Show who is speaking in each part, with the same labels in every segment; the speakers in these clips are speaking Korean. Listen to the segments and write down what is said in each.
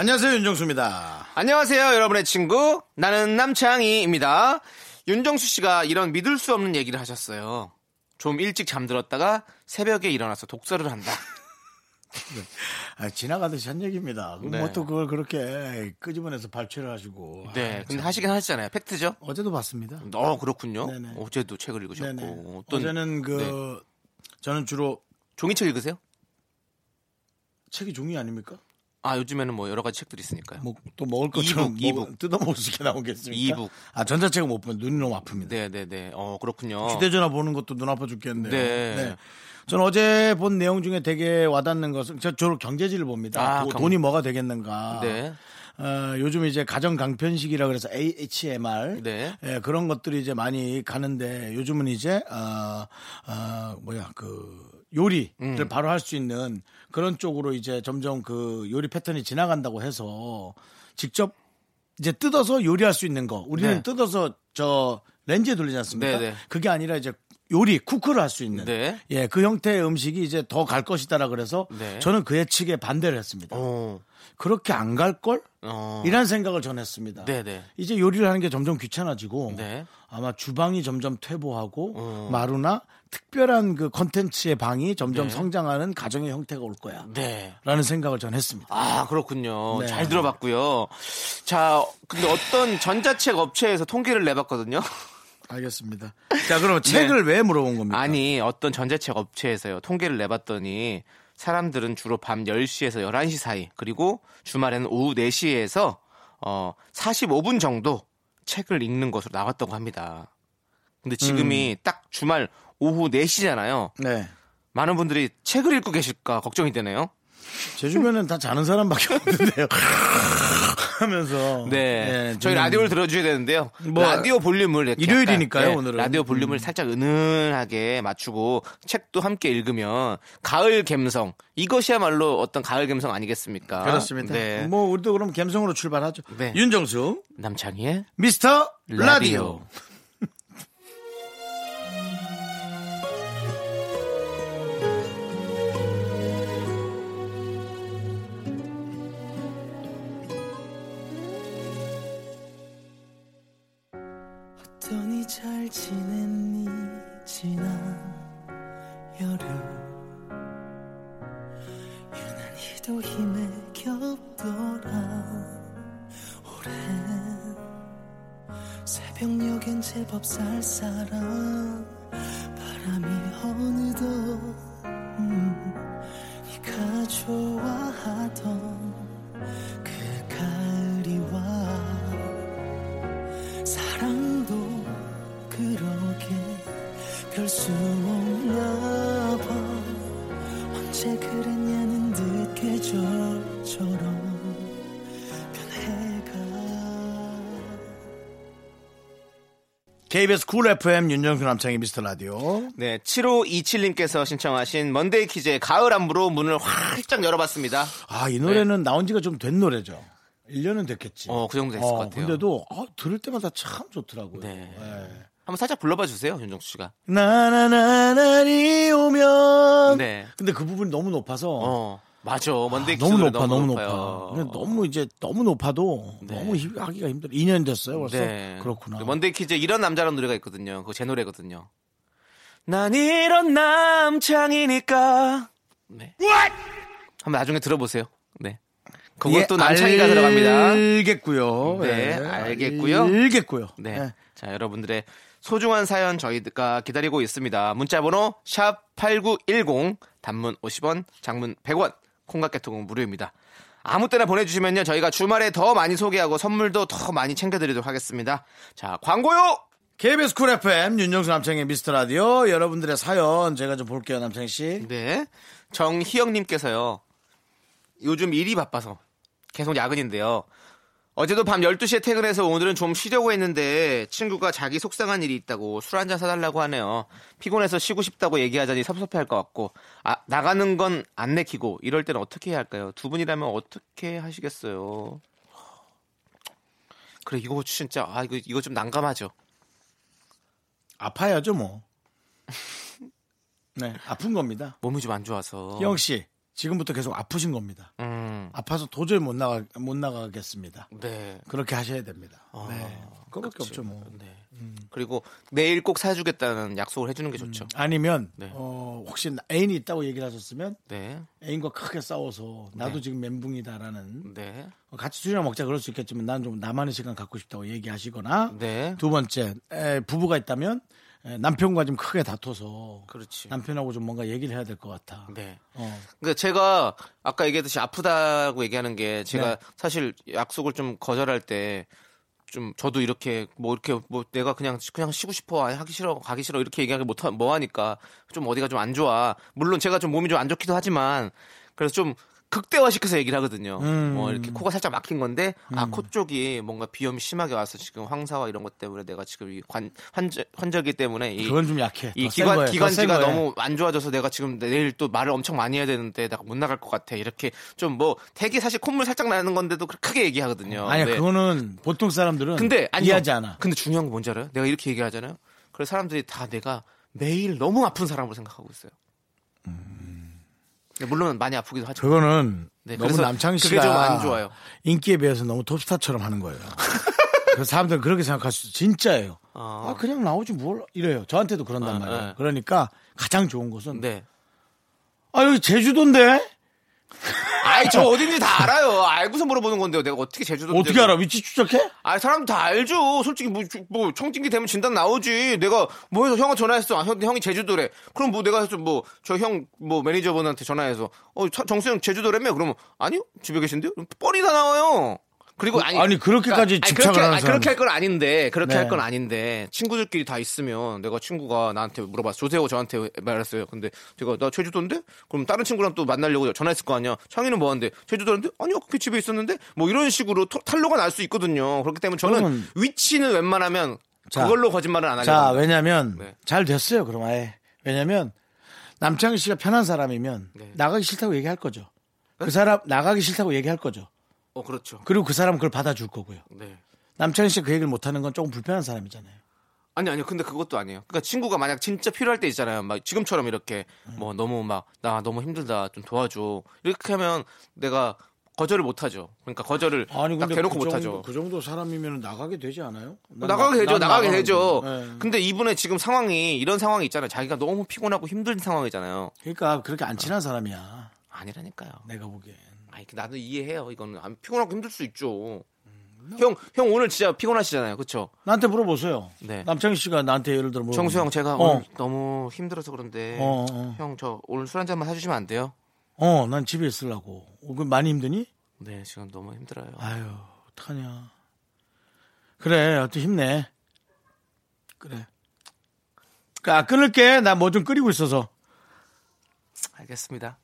Speaker 1: 안녕하세요 윤정수입니다.
Speaker 2: 안녕하세요 여러분의 친구 나는 남창희입니다. 윤정수 씨가 이런 믿을 수 없는 얘기를 하셨어요. 좀 일찍 잠들었다가 새벽에 일어나서 독서를 한다.
Speaker 1: 네. 아, 지나가듯이 한 얘기입니다. 그 네. 뭐또 그걸 그렇게 끄집어내서 발췌를 하시고.
Speaker 2: 아, 네, 아, 근데 하시긴 하시잖아요. 팩트죠?
Speaker 1: 어제도 봤습니다.
Speaker 2: 어, 그렇군요. 네네. 네. 어제도 책을 읽으셨고. 네네. 네.
Speaker 1: 어떤... 어제는 그, 네. 저는 주로.
Speaker 2: 종이책 읽으세요?
Speaker 1: 책이 종이 아닙니까?
Speaker 2: 아 요즘에는 뭐 여러 가지 책들이 있으니까요.
Speaker 1: 뭐 또 먹을 것처럼 이북, 이북. 뜯어 먹을 수 있게 나오겠습니까? 이북. 아 전자책은 못 보면 눈이 너무 아픕니다.
Speaker 2: 네네네. 어 그렇군요.
Speaker 1: 휴대전화 보는 것도 눈 아파 죽겠네요. 네. 네. 저는 어제 본 내용 중에 되게 와닿는 것은 저가 주로 경제지를 봅니다. 아, 그 돈이 뭐가 되겠는가. 네. 어, 요즘 이제 가정 강편식이라 그래서 AHMR 네. 예, 그런 것들이 이제 많이 가는데 요즘은 이제 어, 어, 뭐야 그 요리를 음. 바로 할 수 있는 그런 쪽으로 이제 점점 그 요리 패턴이 지나간다고 해서 직접 이제 뜯어서 요리할 수 있는 거 우리는 네. 뜯어서 저 렌즈에 돌리지 않습니까? 네네. 네. 그게 아니라 이제 요리 쿠크를 할 수 있는 네. 예, 그 형태의 음식이 이제 더 갈 것이다라 그래서 네. 저는 그의 측에 반대를 했습니다. 어. 그렇게 안 갈 걸? 어. 이런 생각을 전했습니다. 네네. 이제 요리를 하는 게 점점 귀찮아지고 네. 아마 주방이 점점 퇴보하고 어. 마루나 특별한 그 컨텐츠의 방이 점점 네. 성장하는 가정의 형태가 올 거야. 네. 라는 생각을 전 했습니다.
Speaker 2: 아, 그렇군요. 네. 잘 들어봤고요. 자, 근데 어떤 전자책 업체에서 통계를 내봤거든요.
Speaker 1: 알겠습니다. 자, 그럼 네. 책을 네. 왜 물어본 겁니까?
Speaker 2: 아니, 어떤 전자책 업체에서요. 통계를 내봤더니 사람들은 주로 밤 10시에서 11시 사이, 그리고 주말에는 오후 4시에서 어, 45분 정도 책을 읽는 것으로 나왔다고 합니다. 근데 지금이 음. 딱 주말 오후 4시잖아요. 네. 많은 분들이 책을 읽고 계실까 걱정이 되네요.
Speaker 1: 제 주변은 다 자는 사람밖에 없는데요. 하면서.
Speaker 2: 네. 네 저희 라디오를 들어줘야 되는데요. 뭐 라디오 볼륨을.
Speaker 1: 일요일이니까요, 약간, 네, 오늘은.
Speaker 2: 라디오 볼륨을 음. 살짝 은은하게 맞추고 책도 함께 읽으면 가을 감성. 이것이야말로 어떤 가을 감성 아니겠습니까?
Speaker 1: 그렇습니다. 네. 뭐, 우리도 그럼 감성으로 출발하죠. 네. 윤정수.
Speaker 2: 남창희의 미스터 라디오. 라디오. 잘 지냈니 지난 여름 유난히도 힘에 겹더라 올해 새벽녘엔
Speaker 1: 제법 쌀쌀한 바람이 어느덧 음, 네가 좋아하던 그럴 수 없나 봐 언제 그랬냐는 듯 계절처럼 변해가 KBS 쿨 FM 윤정수 남창의 미스터 라디오.
Speaker 2: 네, 7527님께서 신청하신 먼데이 퀴즈의 가을 안무로 문을 활짝 열어봤습니다.
Speaker 1: 아, 이 노래는 네. 나온 지가 좀 된 노래죠. 1년은 됐겠지.
Speaker 2: 어, 그 정도 됐을 어, 것 같아요.
Speaker 1: 근데도 어, 들을 때마다 참 좋더라고요. 네. 네.
Speaker 2: 한번 살짝 불러봐 주세요, 윤정수 씨가.
Speaker 1: 나나나나니 오면. 네. 근데 그 부분이 너무 높아서. 어.
Speaker 2: 맞아. 먼데이 아, 너무 높아, 너무 높아요.
Speaker 1: 높 너무 이제 너무 높아도 네. 너무 하기가 힘들어. 2년 됐어요, 벌써. 네. 그렇구나.
Speaker 2: 먼데이 그 키즈 이런 남자라는 노래가 있거든요. 그거 제 노래거든요. 난 이런 남창이니까. 네. What? 한 번 나중에 들어보세요. 네. 그것도 예, 남창이가 들어갑니다.
Speaker 1: 알겠고요.
Speaker 2: 네, 네. 알겠고요.
Speaker 1: 알겠고요. 네. 네.
Speaker 2: 자, 여러분들의 소중한 사연 저희가 기다리고 있습니다. 문자번호 샵 8910 단문 50원 장문 100원 콩각개통은 무료입니다. 아무 때나 보내주시면요 저희가 주말에 더 많이 소개하고 선물도 더 많이 챙겨드리도록 하겠습니다. 자 광고요.
Speaker 1: KBS 쿨 FM 윤정수 남창희 미스터 라디오 여러분들의 사연 제가 좀 볼게요 남창 희 씨. 네.
Speaker 2: 정희영님께서요. 요즘 일이 바빠서 계속 야근인데요. 어제도 밤 12시에 퇴근해서 오늘은 좀 쉬려고 했는데 친구가 자기 속상한 일이 있다고 술 한잔 사달라고 하네요. 피곤해서 쉬고 싶다고 얘기하자니 섭섭해할 것 같고 아, 나가는 건 안 내키고 이럴 때는 어떻게 해야 할까요? 두 분이라면 어떻게 하시겠어요? 그래 이거 진짜 아 이거 이거 좀 난감하죠.
Speaker 1: 아파야죠 뭐. 네 아픈 겁니다.
Speaker 2: 몸이 좀 안 좋아서.
Speaker 1: 영 씨. 지금부터 계속 아프신 겁니다. 음. 아파서 도저히 못 나가 못 나가겠습니다. 네. 그렇게 하셔야 됩니다. 아, 네. 그렇게 없죠 뭐. 네. 음.
Speaker 2: 그리고 내일 꼭 사주겠다는 약속을 해주는 게 음. 좋죠. 음.
Speaker 1: 아니면 네. 어, 혹시 애인이 있다고 얘기를 하셨으면 네. 애인과 크게 싸워서 나도 네. 지금 멘붕이다라는 네. 어, 같이 술이나 먹자 그럴 수 있겠지만 난좀 나만의 시간 갖고 싶다고 얘기하시거나 네. 두 번째 에, 부부가 있다면 예, 남편과 좀 크게 다퉈서 그렇지. 남편하고 좀 뭔가 얘기를 해야 될 것 같아. 네.
Speaker 2: 어. 그니까 제가 아까 얘기했듯이 아프다고 얘기하는 게 제가 네. 사실 약속을 좀 거절할 때 좀 저도 이렇게 뭐 이렇게 뭐 내가 그냥 그냥 쉬고 싶어 하기 싫어 가기 싫어 이렇게 얘기하기 못뭐 하니까 좀 어디가 좀 안 좋아. 물론 제가 좀 몸이 좀 안 좋기도 하지만 그래서 좀 극대화시켜서 얘기를 하거든요. 음. 뭐 이렇게 코가 살짝 막힌 건데 아, 음. 아코 쪽이 뭔가 비염이 심하게 와서 지금 황사와 이런 것 때문에 내가 지금 이관 환절 기 때문에 이,
Speaker 1: 그건 좀 약해.
Speaker 2: 이 기관 거에, 기관지가 너무 안 좋아져서 내가 지금 내일 또 말을 엄청 많이 해야 되는데 내가 못 나갈 것 같아. 이렇게 좀뭐대게 사실 콧물 살짝 나는 건데도 크게 얘기하거든요.
Speaker 1: 아니 그거는 보통 사람들은 근데 아니요. 이해하지 않아.
Speaker 2: 근데 중요한 건 뭔지 알아요? 내가 이렇게 얘기하잖아요. 그래서 사람들이 다 내가 매일 너무 아픈 사람으로 생각하고 있어요. 음. 네, 물론 많이 아프기도 하죠.
Speaker 1: 그거는 네, 너무 남창희 씨가 좀안 좋아요. 인기에 비해서 너무 톱스타처럼 하는 거예요. 그 사람들은 그렇게 생각할 수 진짜예요. 아, 아 그냥 나오지 뭘 이래요. 저한테도 그런단 아, 말이에요. 네. 그러니까 가장 좋은 것은 네. 아 여기 제주도인데
Speaker 2: 아이 저 어딘지 다 알아요. 알고서 물어보는 건데요. 내가 어떻게 제주도
Speaker 1: 어떻게 알아? 위치 추적해?
Speaker 2: 아 사람 다 알죠. 솔직히 뭐, 뭐 청진기 되면 진단 나오지. 내가 뭐 해서 형한테 전화했어. 아, 형, 형이 제주도래. 그럼 뭐 내가 해서 뭐 저 형 뭐 매니저분한테 전화해서 어 정수 형 제주도래며? 그러면 아니요 집에 계신데요. 뻔히 다 나와요.
Speaker 1: 그리고 그, 아니, 아니 그렇게까지 그러니까, 집착을
Speaker 2: 그렇게, 그렇게 할 건 아닌데 그렇게 네. 할건 아닌데 친구들끼리 다 있으면 내가 친구가 나한테 물어봤어 조세호 저한테 말했어요 근데 제가 나 제주도인데 그럼 다른 친구랑 또 만나려고 전화했을 거 아니야 창희는 뭐하는데 제주도인데 아니요 그 집에 있었는데 뭐 이런 식으로 토, 탄로가 날 수 있거든요 그렇기 때문에 저는 그러면... 위치는 웬만하면 자, 그걸로 거짓말을 안 하려고
Speaker 1: 자 왜냐면 네. 잘 됐어요 그럼 아예 왜냐면 남창희 씨가 편한 사람이면 네. 나가기 싫다고 얘기할 거죠 그 네? 사람 나가기 싫다고 얘기할 거죠
Speaker 2: 어, 그렇죠.
Speaker 1: 그리고 그 사람 그걸 받아줄 거고요. 네. 남창희 씨가 그 얘기를 못하는 건 조금 불편한 사람이잖아요.
Speaker 2: 아니 아니요 근데 그것도 아니에요 그니까 친구가 만약 진짜 필요할 때 있잖아요 막 지금처럼 이렇게 음. 뭐 너무 막 나 너무 힘들다 좀 도와줘 이렇게 하면 내가 거절을 못하죠 그러니까 거절을 딱 대놓고 그 못하죠
Speaker 1: 그 정도 사람이면 나가게 되지 않아요?
Speaker 2: 나가게 되죠 나가게 되죠 예. 근데 이분의 지금 상황이 이런 상황이 있잖아요 자기가 너무 피곤하고 힘든 상황이잖아요
Speaker 1: 그러니까 그렇게 안 친한 사람이야.
Speaker 2: 아니라니까요
Speaker 1: 내가 보기에.
Speaker 2: 아니 그 나도 이해해요. 이거는 아, 피곤하고 힘들 수 있죠. 음, 형, 형 오늘 진짜 피곤하시잖아요, 그렇죠?
Speaker 1: 나한테 물어보세요. 네. 남창희 씨가 나한테 예를 들어 물어.
Speaker 2: 뭐 정수 형 제가 어. 오늘 너무 힘들어서 그런데 어, 어. 어. 형저 오늘 술 한 잔만 사주시면 안 돼요?
Speaker 1: 어, 난 집에 있으려고. 오그 어, 많이 힘드니?
Speaker 2: 네, 지금 너무 힘들어요.
Speaker 1: 아유, 어떡하냐. 그래, 어떻 힘내. 그래. 아, 끊을게. 나 뭐 좀 끓이고 있어서.
Speaker 2: 알겠습니다.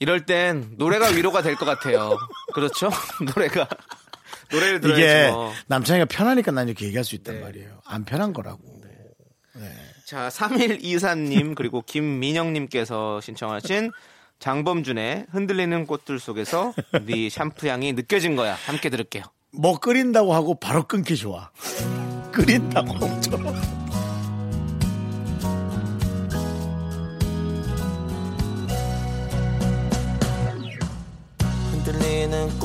Speaker 2: 이럴 땐 노래가 위로가 될 것 같아요. 그렇죠? 노래가. 노래를 들어야죠 이게
Speaker 1: 뭐. 남창이가 편하니까 난 이렇게 얘기할 수 있단 네. 말이에요. 안 편한 거라고. 네.
Speaker 2: 네. 자, 3일 이사님 그리고 김민영님께서 신청하신 장범준의 흔들리는 꽃들 속에서 네 샴푸 향이 느껴진 거야. 함께 들을게요.
Speaker 1: 뭐 끓인다고 하고 바로 끊기 좋아. 끓인다고 엄청.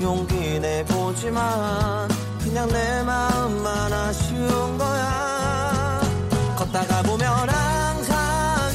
Speaker 3: 용기 내보지만 그냥 내 마음만 아쉬운 거야 걷다가 보면 항상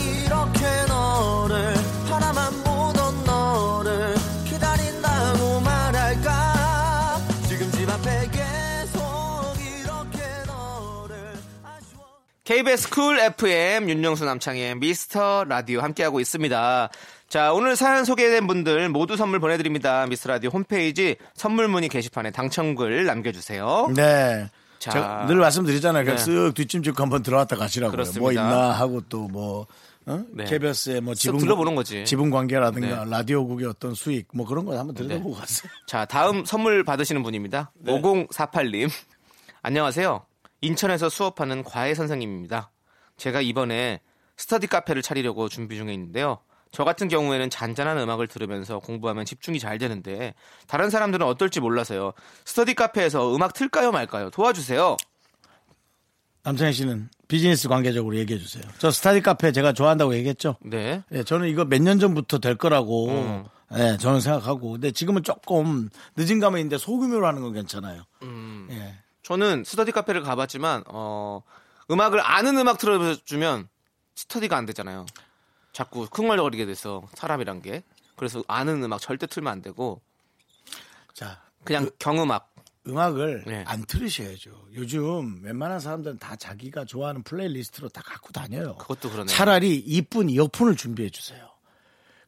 Speaker 3: 이렇게 너를 바라만 보던 너를 기다린다고 말할까 지금 집 앞에 계속 이렇게 너를 아쉬워
Speaker 2: KBS 쿨 FM 윤영수 남창의 미스터 라디오 함께하고 있습니다 자, 오늘 사연 소개된 분들 모두 선물 보내드립니다. 미스 라디 홈페이지 선물 문의 게시판에 당첨글 남겨주세요.
Speaker 1: 네. 자. 제가 늘 말씀드리잖아요. 그냥 네. 쓱뒷짐짓 한번 들어왔다 가시라고. 요뭐 있나 하고 또 뭐. 어? 네. KBS의 뭐 지분 들어보는 거지. 지분 관계라든가 네. 라디오국의 어떤 수익 뭐 그런 거 한번 네. 들어보고 네. 가세요. 자,
Speaker 2: 다음 선물 받으시는 분입니다. 네. 5048님. 안녕하세요. 인천에서 수업하는 과외 선생님입니다. 제가 이번에 스터디 카페를 차리려고 준비 중에 있는데요. 저 같은 경우에는 잔잔한 음악을 들으면서 공부하면 집중이 잘 되는데 다른 사람들은 어떨지 몰라서요. 스터디 카페에서 음악 틀까요 말까요? 도와주세요.
Speaker 1: 남창희 씨는 비즈니스 관계적으로 얘기해 주세요. 저 스터디 카페 제가 좋아한다고 얘기했죠. 네. 네 저는 이거 몇 년 전부터 될 거라고 음. 네, 저는 생각하고 근데 지금은 조금 늦은 감은 있는데 소규모로 하는 건 괜찮아요. 음.
Speaker 2: 네. 저는 스터디 카페를 가봤지만 어, 음악을 아는 음악 틀어주면 스터디가 안 되잖아요. 자꾸 쿵얼거리게 돼서 사람이란 게 그래서 아는 음악 절대 틀면 안 되고 자 그냥 그, 경음악
Speaker 1: 음악을 네. 안 틀으셔야죠. 요즘 웬만한 사람들은 다 자기가 좋아하는 플레이리스트로 다 갖고 다녀요.
Speaker 2: 그것도 그러네
Speaker 1: 차라리 이쁜 이어폰을 준비해 주세요.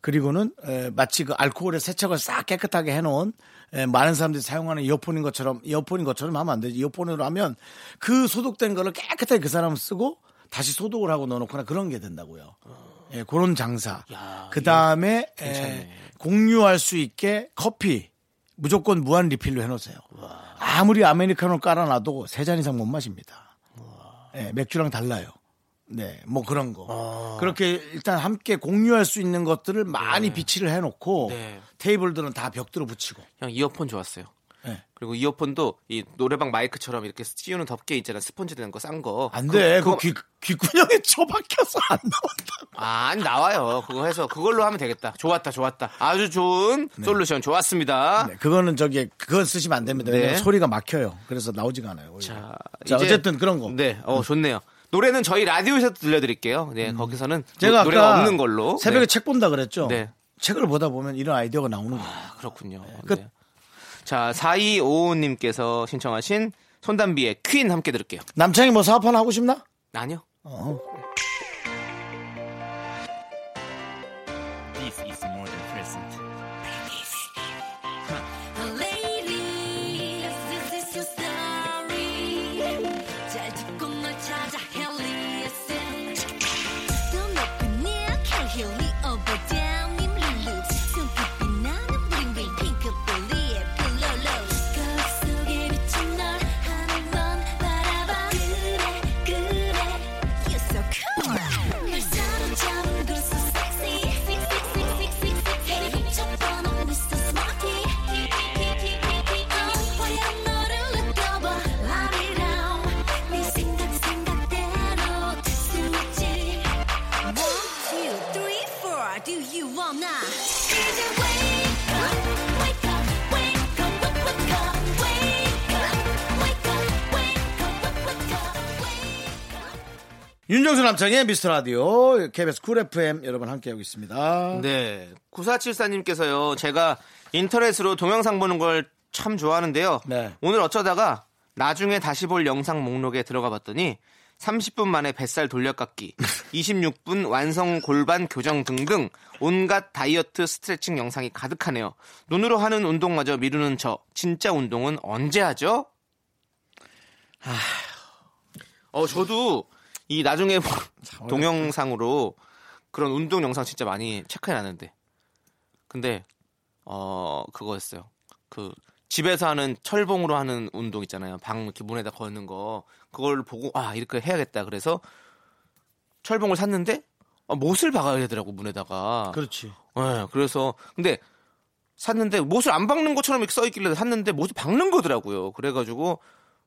Speaker 1: 그리고는 에, 마치 그 알코올의 세척을 싹 깨끗하게 해놓은 에, 많은 사람들이 사용하는 이어폰인 것처럼 이어폰인 것처럼 하면 안 되지. 이어폰으로 하면 그 소독된 거를 깨끗하게 그 사람은 쓰고 다시 소독을 하고 넣어놓거나 그런 게 된다고요. 어. 예, 그런 장사. 그 다음에 예, 공유할 수 있게 커피 무조건 무한 리필로 해놓으세요. 와. 아무리 아메리카노 깔아놔도 세 잔 이상 못 마십니다. 예, 맥주랑 달라요. 네, 뭐 그런 거. 아. 그렇게 일단 함께 공유할 수 있는 것들을 많이 네. 비치를 해놓고 네. 테이블들은 다벽들을 붙이고.
Speaker 2: 그냥 이어폰 좋았어요. 예. 그리고 이어폰도 이 노래방 마이크처럼 이렇게 씌우는 덮개 있잖아 스펀지 되는
Speaker 1: 거 싼 거. 안 돼. 그거, 그거... 귀, 귓구녕에 처박혀서 안 나온다.
Speaker 2: 아, 안 나와요. 그거 해서 그걸로 하면 되겠다. 좋았다, 좋았다. 아주 좋은 네. 솔루션 좋았습니다.
Speaker 1: 네, 그거는 저기 그건 쓰시면 안 됩니다. 네. 소리가 막혀요. 그래서 나오지가 않아요. 오히려. 자, 자 이제... 어쨌든 그런
Speaker 2: 거. 네, 어 음. 좋네요. 노래는 저희 라디오에서 들려드릴게요. 네, 음. 거기서는
Speaker 1: 제가 노, 래가 없는 걸로. 새벽에 네. 책 본다 그랬죠. 네. 책을 보다 보면 이런 아이디어가 나오는 거예요. 아,
Speaker 2: 그렇군요. 네. 그 자, 4255님께서 신청하신 손담비의 퀸 함께 들을게요.
Speaker 1: 남창이 뭐 사업 하나 하고 싶나?
Speaker 2: 아니요. 어.
Speaker 1: 윤정수 남창의 미스터 라디오 KBS 쿨 FM 여러분 함께하고 있습니다.
Speaker 2: 네. 9474님께서요. 제가 인터넷으로 동영상 보는 걸 참 좋아하는데요. 네. 오늘 어쩌다가 나중에 다시 볼 영상 목록에 들어가 봤더니 30분 만에 뱃살 돌려깎기, 26분 완성 골반 교정 등등 온갖 다이어트 스트레칭 영상이 가득하네요. 눈으로 하는 운동마저 미루는 저 진짜 운동은 언제 하죠? 아, 어 저도 이 나중에 뭐 동영상으로 그런 운동 영상 진짜 많이 체크해놨는데 근데 어 그거였어요. 그 집에서 하는 철봉으로 하는 운동 있잖아요. 방 이렇게 문에다 거는 거 그걸 보고 아 이렇게 해야겠다. 그래서 철봉을 샀는데 아, 못을 박아야 되더라고 문에다가.
Speaker 1: 그렇지.
Speaker 2: 예. 네, 그래서 근데 샀는데 못을 안 박는 것처럼 이렇게 써 있길래 샀는데 못을 박는 거더라고요. 그래가지고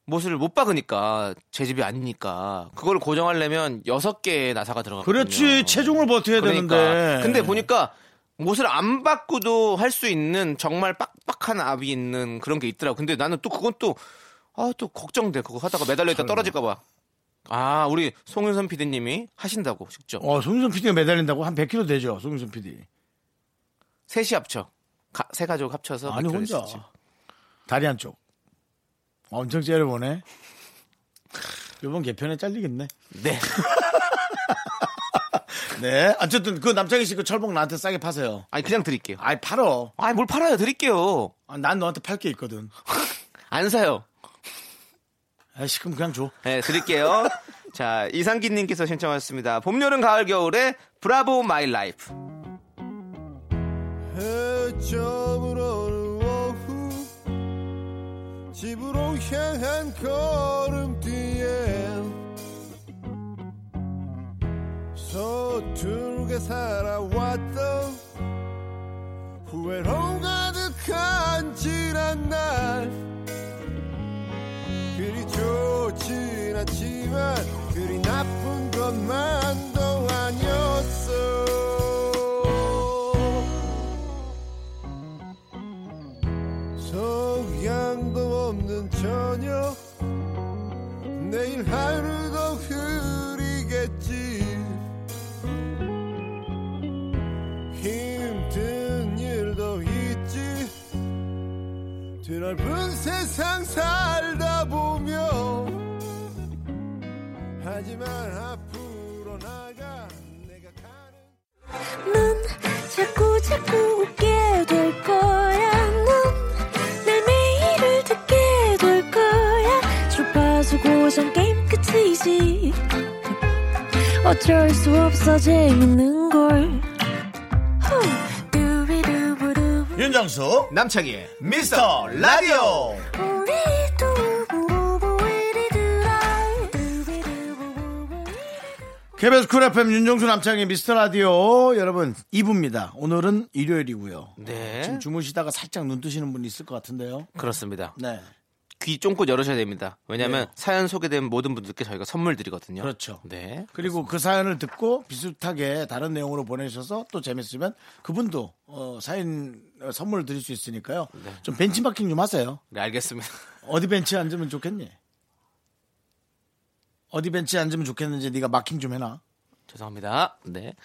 Speaker 2: 못을 못 박으니까 제 집이 아니니까 그걸 고정하려면 여섯 개의 나사가 들어가.
Speaker 1: 그렇지 체중을 버텨야 그러니까. 되는데.
Speaker 2: 근데 보니까 못을 안박고도할 수 있는 정말 빡빡한 압이 있는 그런 게 있더라고. 근데 나는 또 그건 또 아, 또 걱정돼. 그거 하다가 매달려 있다 떨어질까봐. 아, 우리 송윤선 PD님이 하신다고, 직접.
Speaker 1: 어, 송윤선 PD가 매달린다고? 한 100kg 되죠, 송윤선 PD.
Speaker 2: 셋이 합쳐. 가, 세 가족 합쳐서.
Speaker 1: 아니, 혼자. 다리 한쪽. 아, 엄청 째려보네. 요번 개편에 잘리겠네.
Speaker 2: 네.
Speaker 1: 네. 어쨌든 그남자기씨그 그 철봉 나한테 싸게 파세요.
Speaker 2: 아니 그냥 드릴게요.
Speaker 1: 아니 팔어.
Speaker 2: 아니 뭘 팔아요? 드릴게요.
Speaker 1: 아, 난 너한테 팔 게 있거든.
Speaker 2: 안 사요.
Speaker 1: 아이씨 그럼 그냥 줘.
Speaker 2: 네, 드릴게요. 자, 이상기님께서 신청하셨습니다. 봄, 여름, 가을, 겨울에 브라보 마이 라이프.
Speaker 4: 해적으로 집으로 향한 걸음뒤에 서툴게 살아왔던 후회로 가득한 지난 날 그리 좋진 않지만 그리 나쁜 것만 저녁 내일 하루도 흐리겠지 힘든 일도 있지 드넓은 세상 살다 보면 하지만 앞
Speaker 1: 어쩔 수 없어 재밌는 걸 윤정수
Speaker 2: 남창희의 미스터 라디오
Speaker 1: KBS 쿨 FM 윤정수 남창희 미스터 라디오 여러분 2부입니다. 오늘은 일요일이고요. 네. 지금 주무시다가 살짝 눈 뜨시는 분이 있을 것 같은데요.
Speaker 2: 그렇습니다. 네. 귀 쫑긋 열으셔야 됩니다. 왜냐하면 네. 사연 소개된 모든 분들께 저희가 선물 드리거든요.
Speaker 1: 그렇죠. 네. 그리고 그렇습니다. 그 사연을 듣고 비슷하게 다른 내용으로 보내셔서 또 재밌으면 그분도 어, 사연 어, 선물 드릴 수 있으니까요. 네. 좀 벤치마킹 좀 하세요.
Speaker 2: 네, 알겠습니다.
Speaker 1: 어디 벤치에 앉으면 좋겠니? 어디 벤치에 앉으면 좋겠는지 네가 마킹 좀 해놔.
Speaker 2: 죄송합니다. 네.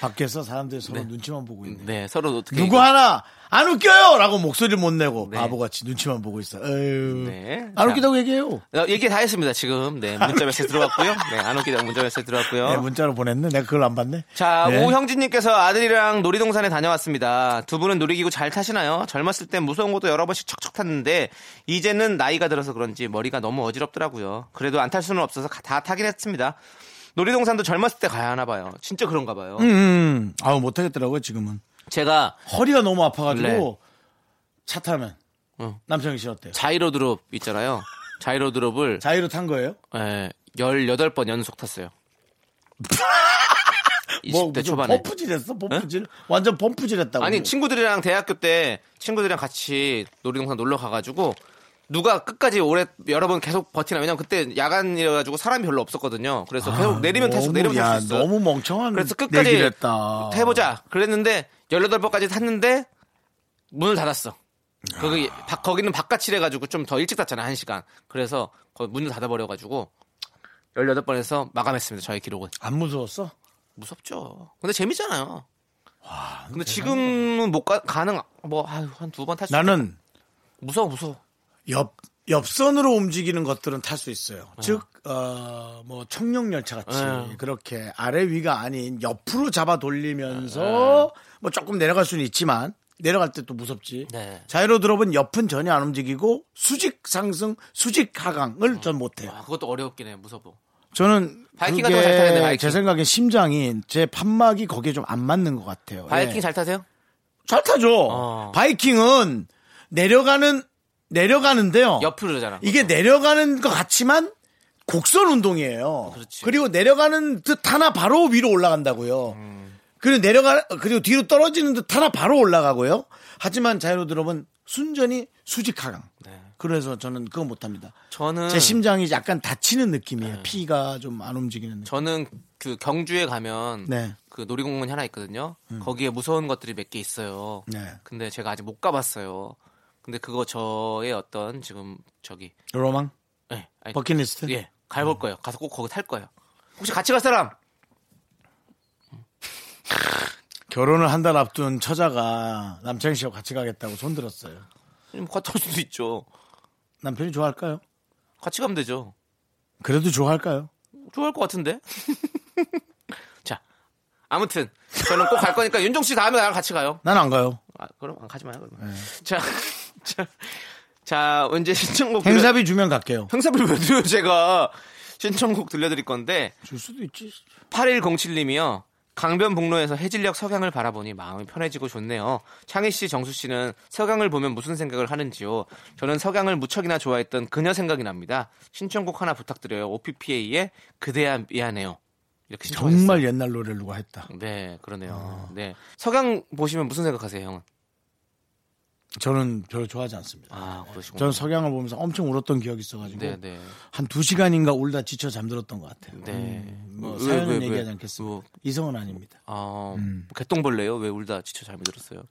Speaker 1: 밖에서 사람들이 서로 네. 눈치만 보고 있네.
Speaker 2: 네, 서로 어떻게
Speaker 1: 누구 이거... 하나 안 웃겨요! 라고 목소리를 못 내고 네. 바보같이 눈치만 보고 있어. 에휴. 네. 안 웃기다고 얘기해요.
Speaker 2: 어, 얘기 다 했습니다, 지금. 네. 문자 메시지 들어왔고요. 네. 안 웃기다고 문자 메시지 들어왔고요. 네,
Speaker 1: 문자로 보냈네. 내가 그걸 안 봤네.
Speaker 2: 자, 네. 오형진님께서 아들이랑 놀이동산에 다녀왔습니다. 두 분은 놀이기구 잘 타시나요? 젊었을 땐 무서운 것도 여러 번씩 척척 탔는데, 이제는 나이가 들어서 그런지 머리가 너무 어지럽더라고요. 그래도 안 탈 수는 없어서 다 타긴 했습니다. 놀이동산도 젊었을 때 가야
Speaker 1: 하나
Speaker 2: 봐요. 진짜 그런가 봐요.
Speaker 1: 음, 음. 아우, 못하겠더라고요, 지금은.
Speaker 2: 제가
Speaker 1: 허리가 너무 아파가지고 네. 차 타면 어. 남창희 씨 어때요?
Speaker 2: 자이로 드롭 있잖아요. 자이로 드롭을
Speaker 1: 자이로 탄 거예요? 네, 예, 18번
Speaker 2: 연속 탔어요.
Speaker 1: 20대 뭐, 초반에 범프질 했어? 범프질? 네? 완전 범프질 했다고.
Speaker 2: 아니, 친구들이랑 대학교 때 친구들이랑 같이 놀이동산 놀러 가가지고 누가 끝까지 오래 여러 번 계속 버티나 왜냐면 그때 야간이어가지고 사람이 별로 없었거든요. 그래서 아, 계속 내리면 탈수 내리면 탈수 있어.
Speaker 1: 너무 멍청한.
Speaker 2: 그래서 끝까지 했다. 해보자. 그랬는데 18번까지 탔는데 문을 닫았어. 거기 바, 거기는 바깥이래가지고 좀 더 일찍 닫잖아 한 시간. 그래서 문을 닫아버려가지고 18번에서 마감했습니다. 저의 기록은.
Speaker 1: 안 무서웠어?
Speaker 2: 무섭죠. 근데 재밌잖아요. 와, 근데 지금은 못 가, 가능, 뭐, 한 두 번탈
Speaker 1: 수. 나는. 있겠다.
Speaker 2: 무서워, 무서워.
Speaker 1: 옆 옆선으로 움직이는 것들은 탈 수 있어요. 어. 즉, 어, 뭐, 청룡열차 같이, 에. 어. 그렇게 아래 위가 아닌 옆으로 잡아 돌리면서, 에. 어, 어. 뭐, 조금 내려갈 수는 있지만, 내려갈 때 또 무섭지. 네. 자유로드롭은 옆은 전혀 안 움직이고, 수직 상승, 수직 하강을 어. 전 못해요. 와,
Speaker 2: 아, 그것도 어렵긴 해, 무섭고.
Speaker 1: 저는 바이킹 같은 거잘 타는데 바이킹. 제 생각엔 심장이 제 판막이 거기에 좀 안 맞는 것 같아요.
Speaker 2: 바이킹 예. 잘 타세요?
Speaker 1: 잘 타죠. 어. 바이킹은 내려가는 내려가는데요. 옆으로잖아. 이게 그 내려가는 것 같지만 곡선 운동이에요. 그렇지. 그리고 내려가는 듯 하나 바로 위로 올라간다고요. 음. 그리고 내려가 그리고 뒤로 떨어지는 듯 하나 바로 올라가고요. 하지만 자유로드롭은 순전히 수직하강. 네. 그래서 저는 그거 못합니다. 저는 제 심장이 약간 다치는 느낌이에요. 네. 피가 좀 안 움직이는 느낌.
Speaker 2: 저는 그 경주에 가면 네. 그 놀이공원이 하나 있거든요. 음. 거기에 무서운 것들이 몇 개 있어요. 네. 근데 제가 아직 못 가봤어요. 근데 그거 저의 어떤 지금 저기
Speaker 1: 로망?
Speaker 2: 네.
Speaker 1: 버킷리스트?
Speaker 2: 예. 갈볼 음. 거예요. 가서 꼭 거기 탈 거예요. 혹시 같이 갈 사람?
Speaker 1: 결혼을 한 달 앞둔 처자가 남창희 씨와 같이 가겠다고 손들었어요.
Speaker 2: 뭐 같이 갈 수도 있죠.
Speaker 1: 남편이 좋아할까요?
Speaker 2: 같이 가면 되죠.
Speaker 1: 그래도 좋아할까요?
Speaker 2: 좋아할 것 같은데. 자, 아무튼 저는 꼭 갈 거니까 윤종 씨 다음에 나랑 같이 가요.
Speaker 1: 난 안 가요.
Speaker 2: 아, 그럼
Speaker 1: 안
Speaker 2: 가지 마요. 그러면. 네. 자, 자, 자 언제 신청곡
Speaker 1: 행사비 들려... 주면 갈게요.
Speaker 2: 행사비를 왜드요 제가 신청곡 들려드릴 건데
Speaker 1: 줄 수도 있지.
Speaker 2: 8107님이요. 강변북로에서 해질녘 석양을 바라보니 마음이 편해지고 좋네요. 창희 씨, 정수 씨는 석양을 보면 무슨 생각을 하는지요? 저는 석양을 무척이나 좋아했던 그녀 생각이 납니다. 신청곡 하나 부탁드려요. OPPA의 그대야 미안해요. 이렇게
Speaker 1: 정말 옛날 노래를 누가 했다.
Speaker 2: 네, 그러네요. 어. 네, 석양 보시면 무슨 생각하세요, 형은?
Speaker 1: 저는 별로 좋아하지 않습니다. 아, 그러시군 저는 석양을 보면서 엄청 울었던 기억이 있어가지고 네, 네. 한 두 시간인가 울다 지쳐 잠들었던 것 같아요. 네. 음, 뭐 왜, 사연은 왜, 왜, 얘기하지 않겠습니다. 뭐. 이성은 아닙니다.
Speaker 2: 아, 음. 개똥벌레요? 왜 울다 지쳐 잠들었어요?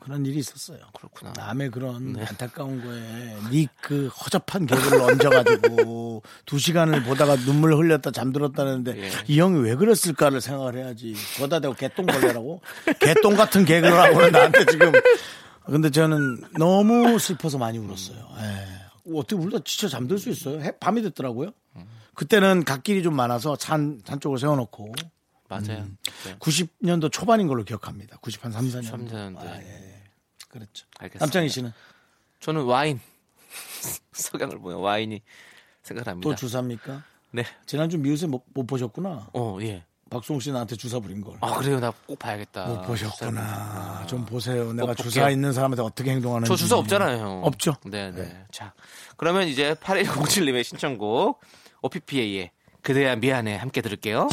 Speaker 1: 그런 일이 있었어요.
Speaker 2: 그렇구나.
Speaker 1: 남의 그런 네. 안타까운 거에 니그 네 허접한 개그를 얹어가지고 두 시간을 보다가 눈물 흘렸다 잠들었다는데 예. 이 형이 왜 그랬을까를 생각을 해야지. 거다 대고 개똥벌레라고 개똥 같은 개그를 하고는 나한테 지금 근데 저는 너무 슬퍼서 많이 울었어요. 예. 어떻게 울다 지쳐 잠들 수 있어요? 해, 밤이 됐더라고요. 그때는 갓길이 좀 많아서 산, 산 쪽을 세워놓고.
Speaker 2: 맞아요. 음,
Speaker 1: 90년도 초반인 걸로 기억합니다. 90한 3, 4년. 3, 4년도. 아, 예, 예. 그렇죠. 알겠습니다. 남창희 씨는?
Speaker 2: 저는 와인. 석양을 보면 와인이 생각납니다.
Speaker 1: 또 주사입니까? 네. 지난주 미우새 못, 못 보셨구나.
Speaker 2: 어, 예.
Speaker 1: 박수홍 씨 나한테 주사 부린 걸.
Speaker 2: 아 그래요, 나 꼭 봐야겠다.
Speaker 1: 못 보셨구나. 아, 좀 보세요. 내가 주사 있는 사람한테 어떻게 행동하는지. 저
Speaker 2: 주사 없잖아요, 형.
Speaker 1: 없죠.
Speaker 2: 네, 네. 네. 자, 그러면 이제 8107님의 신청곡 OPPA의 그대야 미안해 함께 들을게요.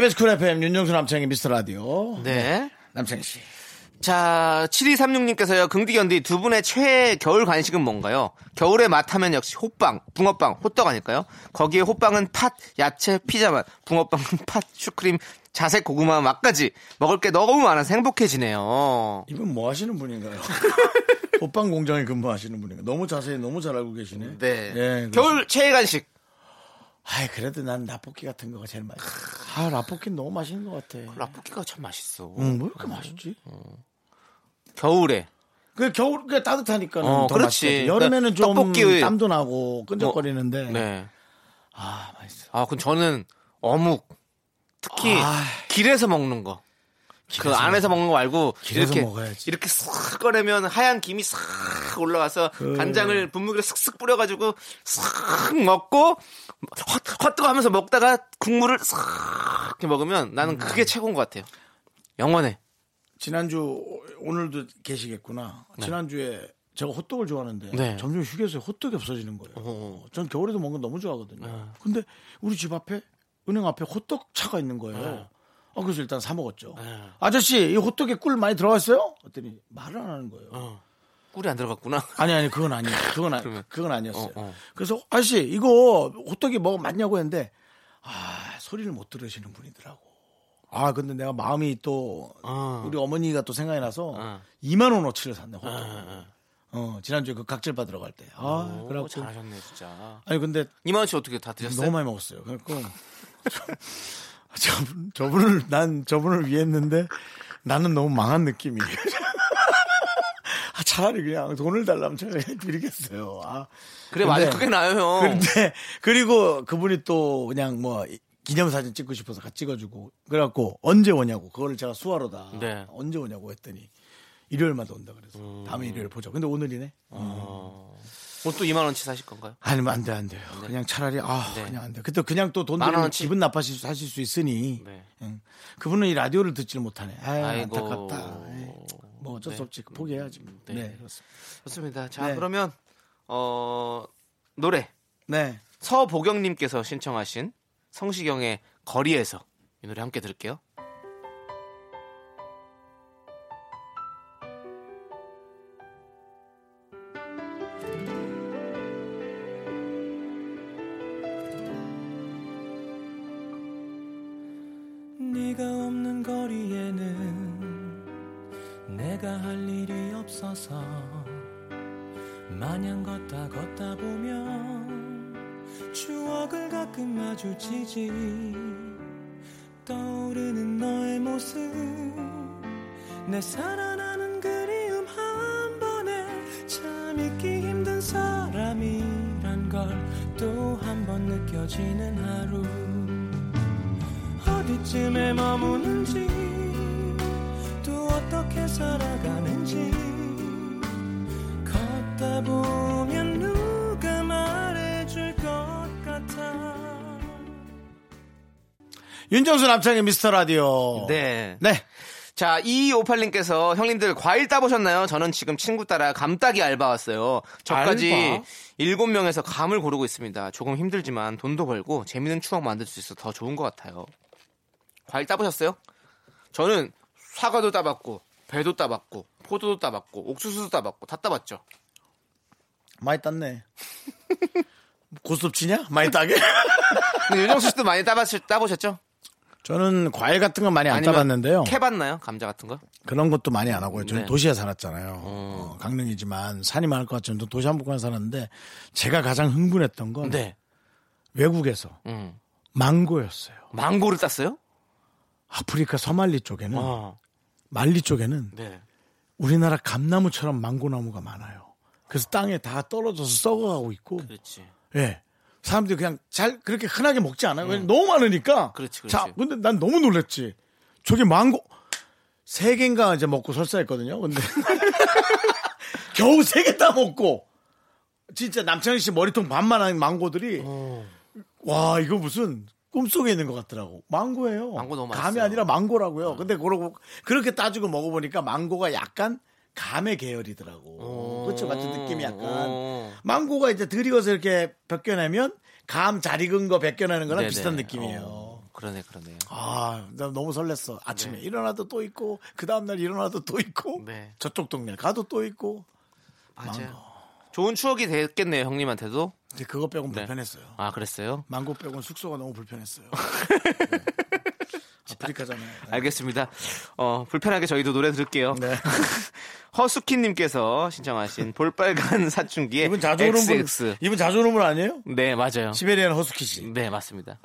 Speaker 1: KBS 쿨 FM 윤정수 남창희 미스터 라디오.
Speaker 2: 네. 네.
Speaker 1: 남창희 씨. 자,
Speaker 2: 7236님께서요, 긍디견디 두 분의 최애 겨울 간식은 뭔가요? 겨울에 맛하면 역시 호빵, 붕어빵, 호떡 아닐까요? 거기에 호빵은 팥, 야채, 피자맛, 붕어빵은 팥, 슈크림, 자색 고구마 맛까지 먹을 게 너무 많아서 행복해지네요.
Speaker 1: 이분 뭐 하시는 분인가요? 호빵 공장에 근무하시는 분인가요? 너무 자세히 너무 잘 알고 계시네.
Speaker 2: 네. 네 겨울 최애 간식.
Speaker 1: 아이 그래도 난 라볶이 같은 거가 제일 맛있어. 아 라볶이 너무 맛있는 것 같아. 그
Speaker 2: 라볶이가 참 맛있어.
Speaker 1: 응, 왜 이렇게 음. 맛있지? 응. 음.
Speaker 2: 겨울에
Speaker 1: 그 겨울 그 따뜻하니까. 어, 그렇지. 그러니까 여름에는 좀 떡볶이... 땀도 나고 끈적거리는데. 어, 네. 아 맛있어.
Speaker 2: 아 그럼 저는 어묵 특히 아... 길에서 먹는 거. 그 안에서 먹는 거 말고 이렇게 먹어야지. 이렇게 싹 꺼내면 하얀 김이 싹 올라와서 그... 간장을 분무기로 쓱쓱 뿌려가지고 싹 먹고 헛헛뜨거하면서 먹다가 국물을 싹 이렇게 먹으면 나는 음. 그게 최고인 것 같아요. 영원해.
Speaker 1: 지난주 오늘도 계시겠구나. 네. 지난주에 제가 호떡을 좋아하는데 네. 점점 휴게소에 호떡이 없어지는 거예요. 어. 전 겨울에도 먹는 거 너무 좋아하거든요. 어. 근데 우리 집 앞에 은행 앞에 호떡 차가 있는 거예요. 어. 어, 그래서 일단 사 먹었죠. 네. 아저씨, 이 호떡에 꿀 많이 들어갔어요? 어랬더니 말을 안 하는 거예요. 어.
Speaker 2: 꿀이 안 들어갔구나.
Speaker 1: 아니 아니 그건 아니에요. 그건 아, 니 그건 아니었어요. 어, 어. 그래서 아저씨 이거 호떡이 뭐 맞냐고 했는데 아 소리를 못 들으시는 분이더라고. 아 근데 내가 마음이 또 어. 우리 어머니가 또 생각이 나서 어. 2만 원어치를 샀네 어, 어, 호떡. 어, 어 지난주에 그 각질 받으러 갈 때.
Speaker 2: 아, 그래고 잘하셨네 진짜. 아니 근데 2만 원치 어떻게 다 드셨어요?
Speaker 1: 너무 많이 먹었어요. 그래갖 아, 저분, 저분을, 난 저분을 위했는데 나는 너무 망한 느낌이에요. 아, 차라리 그냥 돈을 달라면 차라리 드리겠어요. 아.
Speaker 2: 그래, 맞아. 그게 나요, 형. 근데,
Speaker 1: 그리고 그분이 또 그냥 뭐, 기념사진 찍고 싶어서 같이 찍어주고 그래갖고 언제 오냐고 그거를 제가 수화로다 네. 언제 오냐고 했더니 일요일마다 온다 그래서 음. 다음 일요일 보자. 근데 오늘이네.
Speaker 2: 어. 아. 뭐또 2만 원치 사실 건가요?
Speaker 1: 아니면 안 돼, 안 돼요. 네. 그냥 차라리 아, 네. 그냥 안 돼. 그때 그냥 또돈 들면 기분 나빠실 수, 사실 수 있으니. 네. 응. 그분은 이 라디오를 듣지를 못하네. 아, 안타깝다. 에이. 뭐 어쩔 수 없지. 네. 포기해야지. 음, 네.
Speaker 2: 네. 그렇습니다. 좋습니다. 자, 네. 그러면 어 노래.
Speaker 1: 네.
Speaker 2: 서보경 님께서 신청하신 성시경의 거리에서 이 노래 함께 들을게요.
Speaker 5: 내가 할 일이 없어서 마냥 걷다 걷다 보면 추억을 가끔 마주치지 떠오르는 너의 모습 내 살아나는 그리움 한 번에 참 잊기 힘든 사람이란 걸 또 한 번 느껴지는 하루 어디쯤에 머무는지 어떻게 살아가는지 걷다 보면 누가 말해줄 것 같아
Speaker 1: 윤정수 남창의 미스터 라디오
Speaker 2: 네. 네. 자, 2258님께서 형님들 과일 따보셨나요? 저는 지금 친구 따라 감 따기 알바 왔어요. 저까지 일곱 명에서 감을 고르고 있습니다. 조금 힘들지만 돈도 벌고 재밌는 추억 만들 수 있어 더 좋은 것 같아요. 과일 따보셨어요? 저는 사과도 따봤고 배도 따봤고 포도도 따봤고 옥수수도 따봤고 다 따봤죠.
Speaker 1: 많이 땄네. 고스톱 치냐? 많이 따게?
Speaker 2: 근 윤정수 씨도 많이 따봤을, 따보셨죠?
Speaker 1: 저는 과일 같은 건 많이 안 따봤는데요.
Speaker 2: 캐봤나요? 감자 같은 거?
Speaker 1: 그런 것도 많이 안 하고요. 저는 네. 도시에 살았잖아요. 어, 어 강릉이지만 산이 많을 것 같지만 도시 한복판에 살았는데 제가 가장 흥분했던 건 네. 외국에서 음. 망고였어요.
Speaker 2: 망고를 땄어요?
Speaker 1: 아프리카 서말리 쪽에는 어. 말리 쪽에는 네. 우리나라 감나무처럼 망고나무가 많아요. 그래서 땅에 다 떨어져서 썩어가고 있고. 그렇지. 예. 사람들이 그냥 잘 그렇게 흔하게 먹지 않아요. 음. 너무 많으니까.
Speaker 2: 그렇지, 그렇지. 자,
Speaker 1: 근데 난 너무 놀랬지. 저기 망고 세 개인가 이제 먹고 설사했거든요. 근데 겨우 세 개 다 먹고 진짜 남창희 씨 머리통 반만한 망고들이 어. 와 이거 무슨 꿈속에 있는 것 같더라고. 망고예요.
Speaker 2: 망고 너무 감이
Speaker 1: 맛있어요. 아니라 망고라고요. 음. 근데 그러고 그렇게 따지고 먹어보니까 망고가 약간 감의 계열이더라고. 그렇죠. 같은 느낌이 약간 어. 망고가 이제 드리워서 이렇게 벗겨내면 감 잘 익은 거 벗겨내는 거랑 네네. 비슷한 느낌이에요. 오.
Speaker 2: 그러네, 그러네
Speaker 1: 아, 나 너무 설렜어. 아침에 네. 일어나도 또 있고, 그 다음날 일어나도 또 있고, 네. 저쪽 동네 가도 또 있고. 맞아요. 망고.
Speaker 2: 좋은 추억이 됐겠네요, 형님한테도.
Speaker 1: 근데 그거 빼곤 네. 불편했어요.
Speaker 2: 아 그랬어요?
Speaker 1: 망고 빼곤 숙소가 너무 불편했어요. 네. 아프리카잖아요. 네.
Speaker 2: 알겠습니다. 어, 불편하게 저희도 노래 들을게요. 네. 허수키님께서 신청하신 볼빨간 사춘기의 이분 자주 오는 분,
Speaker 1: 이분 자주 오는 분 아니에요?
Speaker 2: 네 맞아요.
Speaker 1: 시베리안 허수키 씨.
Speaker 2: 네 맞습니다.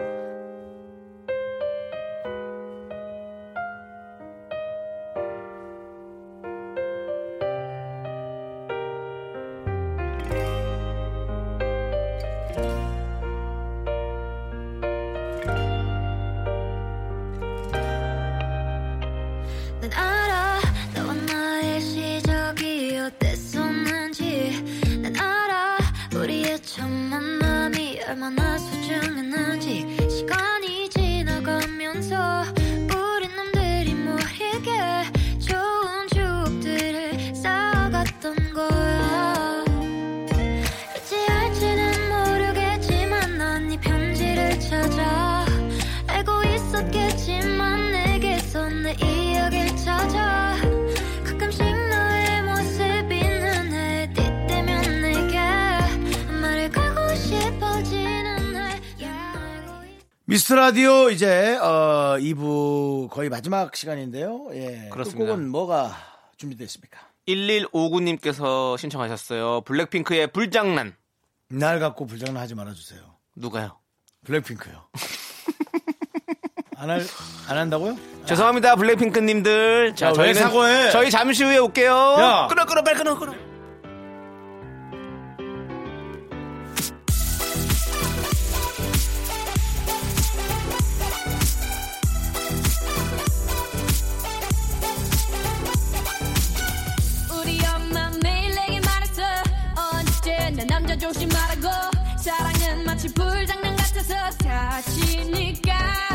Speaker 1: 미스라디오 이제 어 2부 거의 마지막 시간인데요. 예. 그렇습니다. 그 곡은 뭐가 준비됐습니까?
Speaker 2: 1159님께서 신청하셨어요. 블랙핑크의 불장난.
Speaker 1: 날 갖고 불장난 하지 말아주세요.
Speaker 2: 누가요?
Speaker 1: 블랙핑크요. 안, 할, 안 한다고요?
Speaker 2: 죄송합니다, 블랙핑크님들.
Speaker 1: 자, 저희
Speaker 2: 사고해. 저희 잠시 후에 올게요. 야.
Speaker 1: 끊어, 끊어, 빨리 끊어, 끊어. 나 조심하라고 사랑은 마치 불장난 같아서 다치니까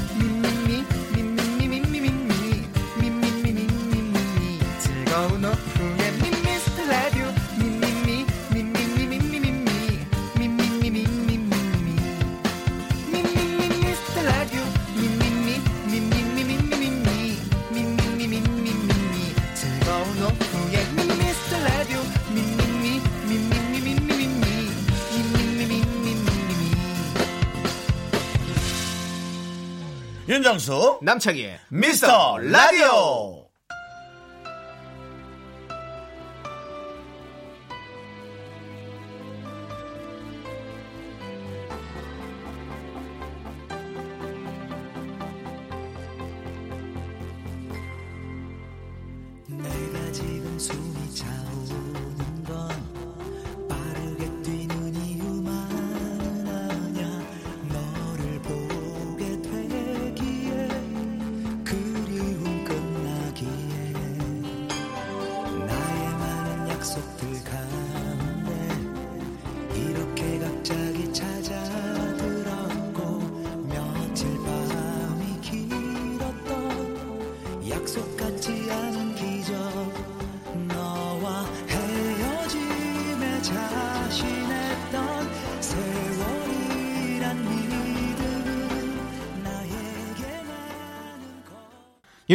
Speaker 1: 윤정수 남창희의 미스터 라디오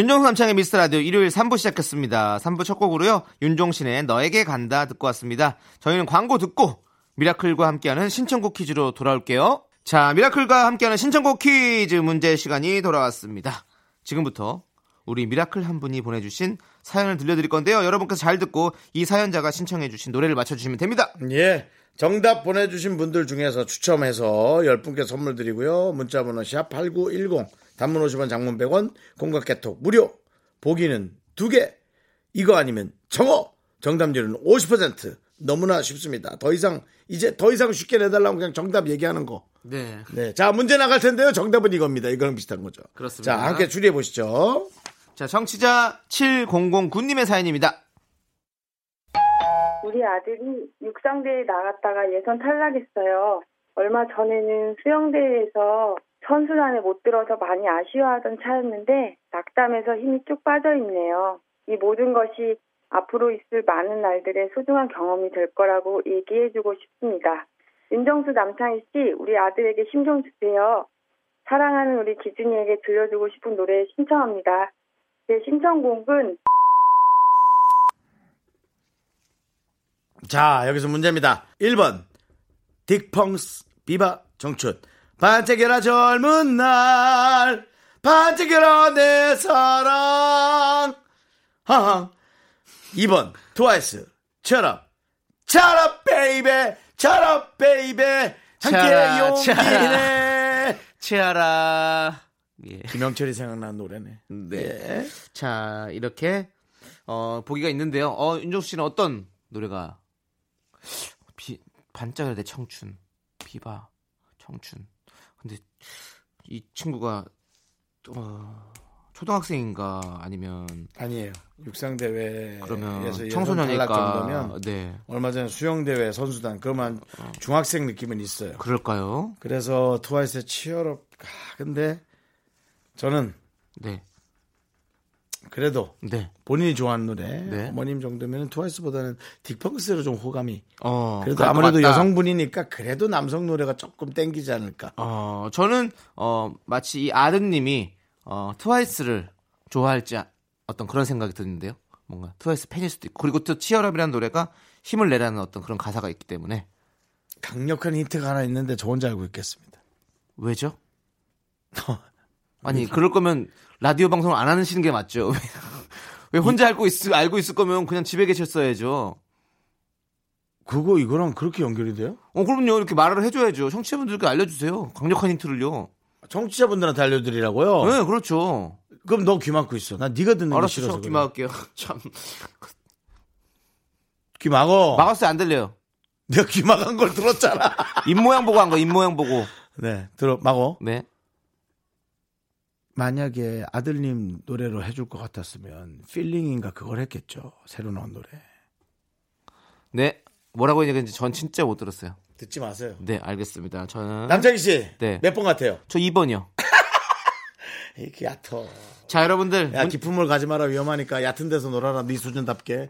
Speaker 2: 윤종수 남창의 미스터 라디오 일요일 3부 시작했습니다. 3부 첫 곡으로요. 윤종신의 너에게 간다 듣고 왔습니다. 저희는 광고 듣고 미라클과 함께하는 신청곡 퀴즈로 돌아올게요. 자, 미라클과 함께하는 신청곡 퀴즈 문제 시간이 돌아왔습니다. 지금부터 우리 미라클 한 분이 보내주신 사연을 들려드릴 건데요. 여러분께서 잘 듣고 이 사연자가 신청해주신 노래를 맞춰주시면 됩니다.
Speaker 1: 예. 정답 보내주신 분들 중에서 추첨해서 10분께 선물 드리고요. 문자번호 샵8910 단문 50원 장문 100원 공각 개톡 무료 보기는 두 개 이거 아니면 정어 정답률은 50% 너무나 쉽습니다. 더 이상 이제 더 이상 쉽게 내달라고 그냥 정답 얘기하는 거.
Speaker 2: 네.
Speaker 1: 네. 자 문제 나갈 텐데요. 정답은 이겁니다. 이거랑 비슷한 거죠. 그렇습니다. 자 함께 추리해 보시죠.
Speaker 2: 자 정치자 7009님의 사연입니다.
Speaker 6: 우리 아들이 육상대에 나갔다가 예선 탈락했어요. 얼마 전에는 수영대회에서 선순환에못 들어서 많이 아쉬워하던 차였는데 낙담해서 힘이 쭉 빠져 있네요. 이 모든 것이 앞으로 있을 많은 날들의 소중한 경험이 될 거라고 얘기해주고 싶습니다. 윤정수 남창희 씨, 우리 아들에게 심정 주세요. 사랑하는 우리 기준이에게 들려주고 싶은 노래 신청합니다. 제 신청곡은
Speaker 1: 자, 여기서 문제입니다. 1번 딕펑스 비바 정춘 반짝여라 젊은 날 반짝여라 내 사랑 하하 2번 트와이스 철업 철업 베이베 철업 베이베 함께 용기네
Speaker 2: 치아라
Speaker 1: 예. 김영철이 생각난 노래네
Speaker 2: 네. 예. 자 이렇게 어, 보기가 있는데요 어, 윤종수 씨는 어떤 노래가 비, 반짝여라 내 청춘 비바 청춘 근데 이 친구가 어, 초등학생인가 아니면
Speaker 1: 아니에요. 육상 대회 그러면 청소년일까 네. 얼마 전에 수영 대회 선수단 그만 어. 중학생 느낌은 있어요.
Speaker 2: 그럴까요?
Speaker 1: 그래서 트와이스의 치열업 아, 근데 저는 네. 그래도 네. 본인이 좋아하는 노래 네. 어머님 정도면 트와이스보다는 딕펑스로 좀 호감이 어, 그래도 아무래도 여성분이니까 그래도 남성 노래가 조금 땡기지 않을까
Speaker 2: 어, 저는 어, 마치 이 아드님이 어, 트와이스를 좋아할지 아, 어떤 그런 생각이 드는데요 뭔가 트와이스 팬일 수도 있고 그리고 또 치열업이라는 노래가 힘을 내라는 어떤 그런 가사가 있기 때문에
Speaker 1: 강력한 힌트가 하나 있는데 저 혼자 알고 있겠습니다
Speaker 2: 왜죠? 아니 그렇죠. 그럴 거면 라디오 방송을 안 하시는 게 맞죠. 왜 혼자 알고 있을 알고 있을 거면 그냥 집에 계셨어야죠.
Speaker 1: 그거 이거랑 그렇게 연결이 돼요?
Speaker 2: 어 그럼요 이렇게 말을 해줘야죠. 청취자분들께 알려주세요. 강력한 힌트를요.
Speaker 1: 청취자분들한테 알려드리라고요?
Speaker 2: 네 그렇죠.
Speaker 1: 그럼 너 귀 막고 있어.
Speaker 2: 난 네가 듣는
Speaker 1: 게 싫어서. 알았어
Speaker 2: 귀 막을게요. 참.
Speaker 1: 귀 막어.
Speaker 2: 막았어요 안 들려요.
Speaker 1: 내가 귀 막은 걸 들었잖아.
Speaker 2: 입 모양 보고 한 거. 입 모양 보고.
Speaker 1: 네 들어 막어.
Speaker 2: 네.
Speaker 1: 만약에 아들님 노래로 해줄 것 같았으면 필링인가 그걸 했겠죠. 새로 나온 노래.
Speaker 2: 네. 뭐라고 얘기했는지 전 진짜 못 들었어요.
Speaker 1: 듣지 마세요.
Speaker 2: 네, 알겠습니다. 저는
Speaker 1: 남창희 씨. 네. 몇 번 같아요?
Speaker 2: 저 2번이요.
Speaker 1: 이렇게 얕어.
Speaker 2: 자, 여러분들.
Speaker 1: 야, 깊은 물 가지 마라 위험하니까 얕은 데서 놀아라. 네 수준답게.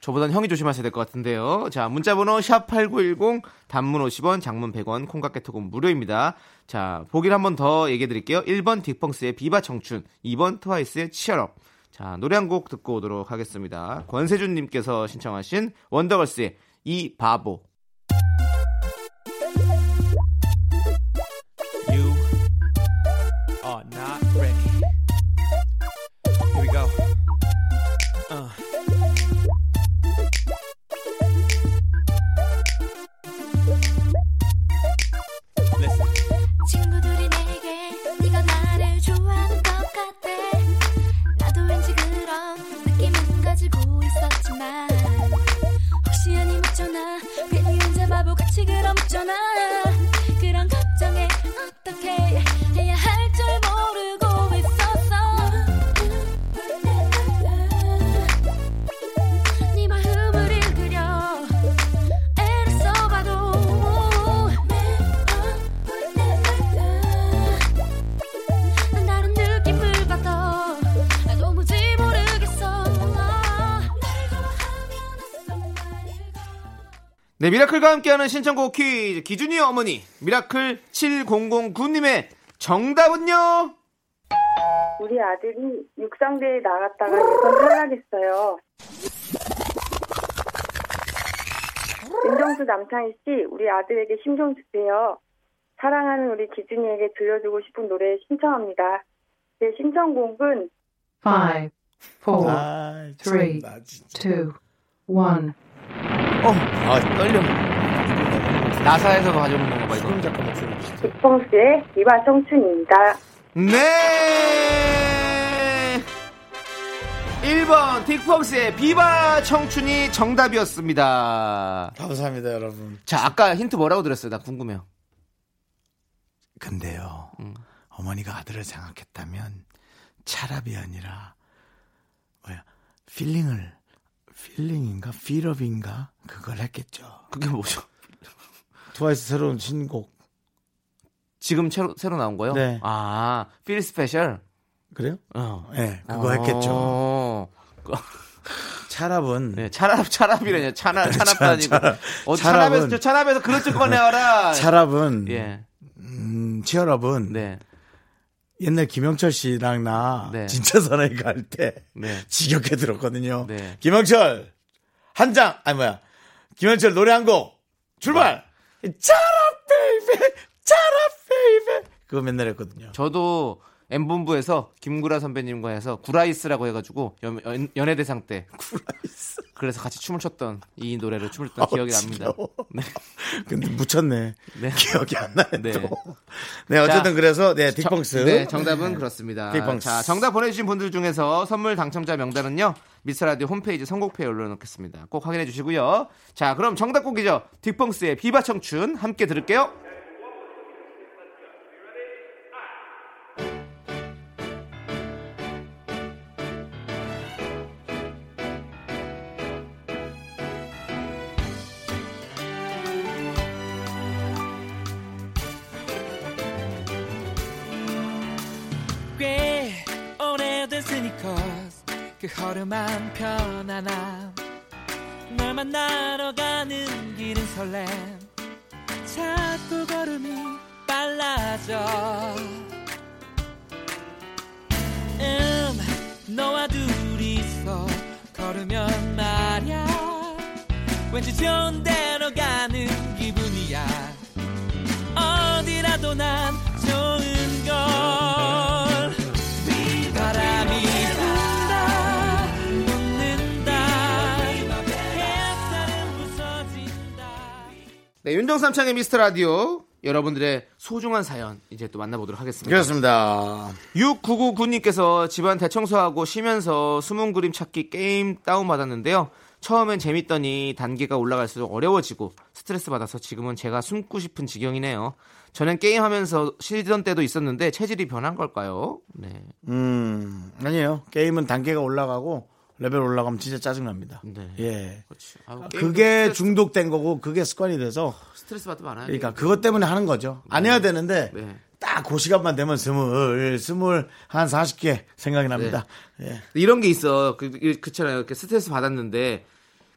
Speaker 2: 저보단 형이 조심하셔야 될 것 같은데요. 자, 문자번호 샵8910, 단문 50원, 장문 100원, 콩깍개톡은 무료입니다. 자, 보기를 한 번 더 얘기해 드릴게요. 1번 딕펑스의 비바 청춘, 2번 트와이스의 치얼업. 자, 노래 한 곡 듣고 오도록 하겠습니다. 권세준님께서 신청하신 원더걸스의 이 바보. 네, 미라클과 함께하는 신청곡 퀴즈 기준이 어머니 미라클 7009님의 정답은요?
Speaker 6: 우리 아들이 육상대에 나갔다가 예 탈락했어요. 윤정수 남창희 씨, 우리 아들에게 심정 주세요. 사랑하는 우리 기준이에게 들려주고 싶은 노래 신청합니다. 제 신청곡은 5, 4, 3,
Speaker 2: 2, 1. 어, 아, 떨려. 나사에서 가져온 건가 봐, 이거.
Speaker 6: 잠깐 목소리 주시죠. 육봉수의 이화 청춘입니다.
Speaker 2: 네! 1번 딕펑스의 비바 청춘이 정답이었습니다.
Speaker 1: 감사합니다, 여러분.
Speaker 2: 자, 아까 힌트 뭐라고 들었어요나 궁금해요.
Speaker 1: 근데요, 음. 어머니가 아들을 생각했다면 차라비 아니라 뭐야 필링을 필링인가 필업인가 그걸 했겠죠.
Speaker 2: 그게 뭐죠?
Speaker 1: 트와이스 새로운 신곡.
Speaker 2: 지금 새로 새로 나온 거요?
Speaker 1: 네.
Speaker 2: 아, 필 스페셜.
Speaker 1: 그래요? 어. 네, 그거 어... 했겠죠. 어. 차랍은
Speaker 2: 네, 차랍 차랍이래요. 차나 차랍도 아니고. 어, 차랍에서 차랍에서 그런 쪽 꺼내와라.
Speaker 1: 차랍은 예. 음, 치얼업은 네. 옛날 김영철 씨랑 나 네. 진짜 사나이 갈때 네. 지겹게 들었거든요. 네. 김영철 한장 아니 뭐야 김영철 노래 한곡 출발. 짜라 네. 베이베 짜라 베이베 그거 맨날 했거든요.
Speaker 2: 저도 M본부에서 김구라 선배님과 해서 구라이스라고 해가지고 연, 연, 예대상때
Speaker 1: 구라이스
Speaker 2: 그래서 같이 춤을 췄던 이 노래를 춤을 췄던 어, 기억이 납니다. 네.
Speaker 1: 근데 묻혔네. 네. 기억이 안 나네. 네. 또. 네 어쨌든 자, 그래서 네 딕펑스.
Speaker 2: 네 정답은 네. 그렇습니다. 딕펑스. 자 정답 보내주신 분들 중에서 선물 당첨자 명단은요 미스라디 홈페이지 선곡표에 올려놓겠습니다. 꼭 확인해 주시고요. 자 그럼 정답 곡이죠. 딕펑스의 비바 청춘 함께 들을게요. 그 허름한 편안함 널 만나러 가는 길은 설렘 자꾸 걸음이 빨라져 음 너와 둘이서 걸으면 말야 왠지 좋은 데로 가는 기분이야 어디라도 난 좋은 윤정삼창의 미스터 라디오 여러분들의 소중한 사연 이제 또 만나보도록 하겠습니다. 그렇습니다.
Speaker 1: 6999님께서
Speaker 2: 집안 대청소하고 쉬면서 숨은 그림 찾기 게임 다운받았는데요. 처음엔 재밌더니 단계가 올라갈수록 어려워지고 스트레스 받아서 지금은 제가 숨고 싶은 지경이네요. 저는 게임하면서 쉬던 때도 있었는데 체질이 변한 걸까요? 네.
Speaker 1: 음 아니에요. 게임은 단계가 올라가고 레벨 올라가면 진짜 짜증납니다. 네. 예. 그렇죠. 아우, 그게 중독된 거고 그게 습관이 돼서
Speaker 2: 스트레스 받으면 안하
Speaker 1: 그러니까 그것 때문에 하는 거죠. 네. 안 해야 되는데 네. 딱그 시간만 되면 스물, 스물 한 사십 개 생각이 네. 납니다. 예.
Speaker 2: 이런 게 있어. 그, 그처럼 이렇게 스트레스 받았는데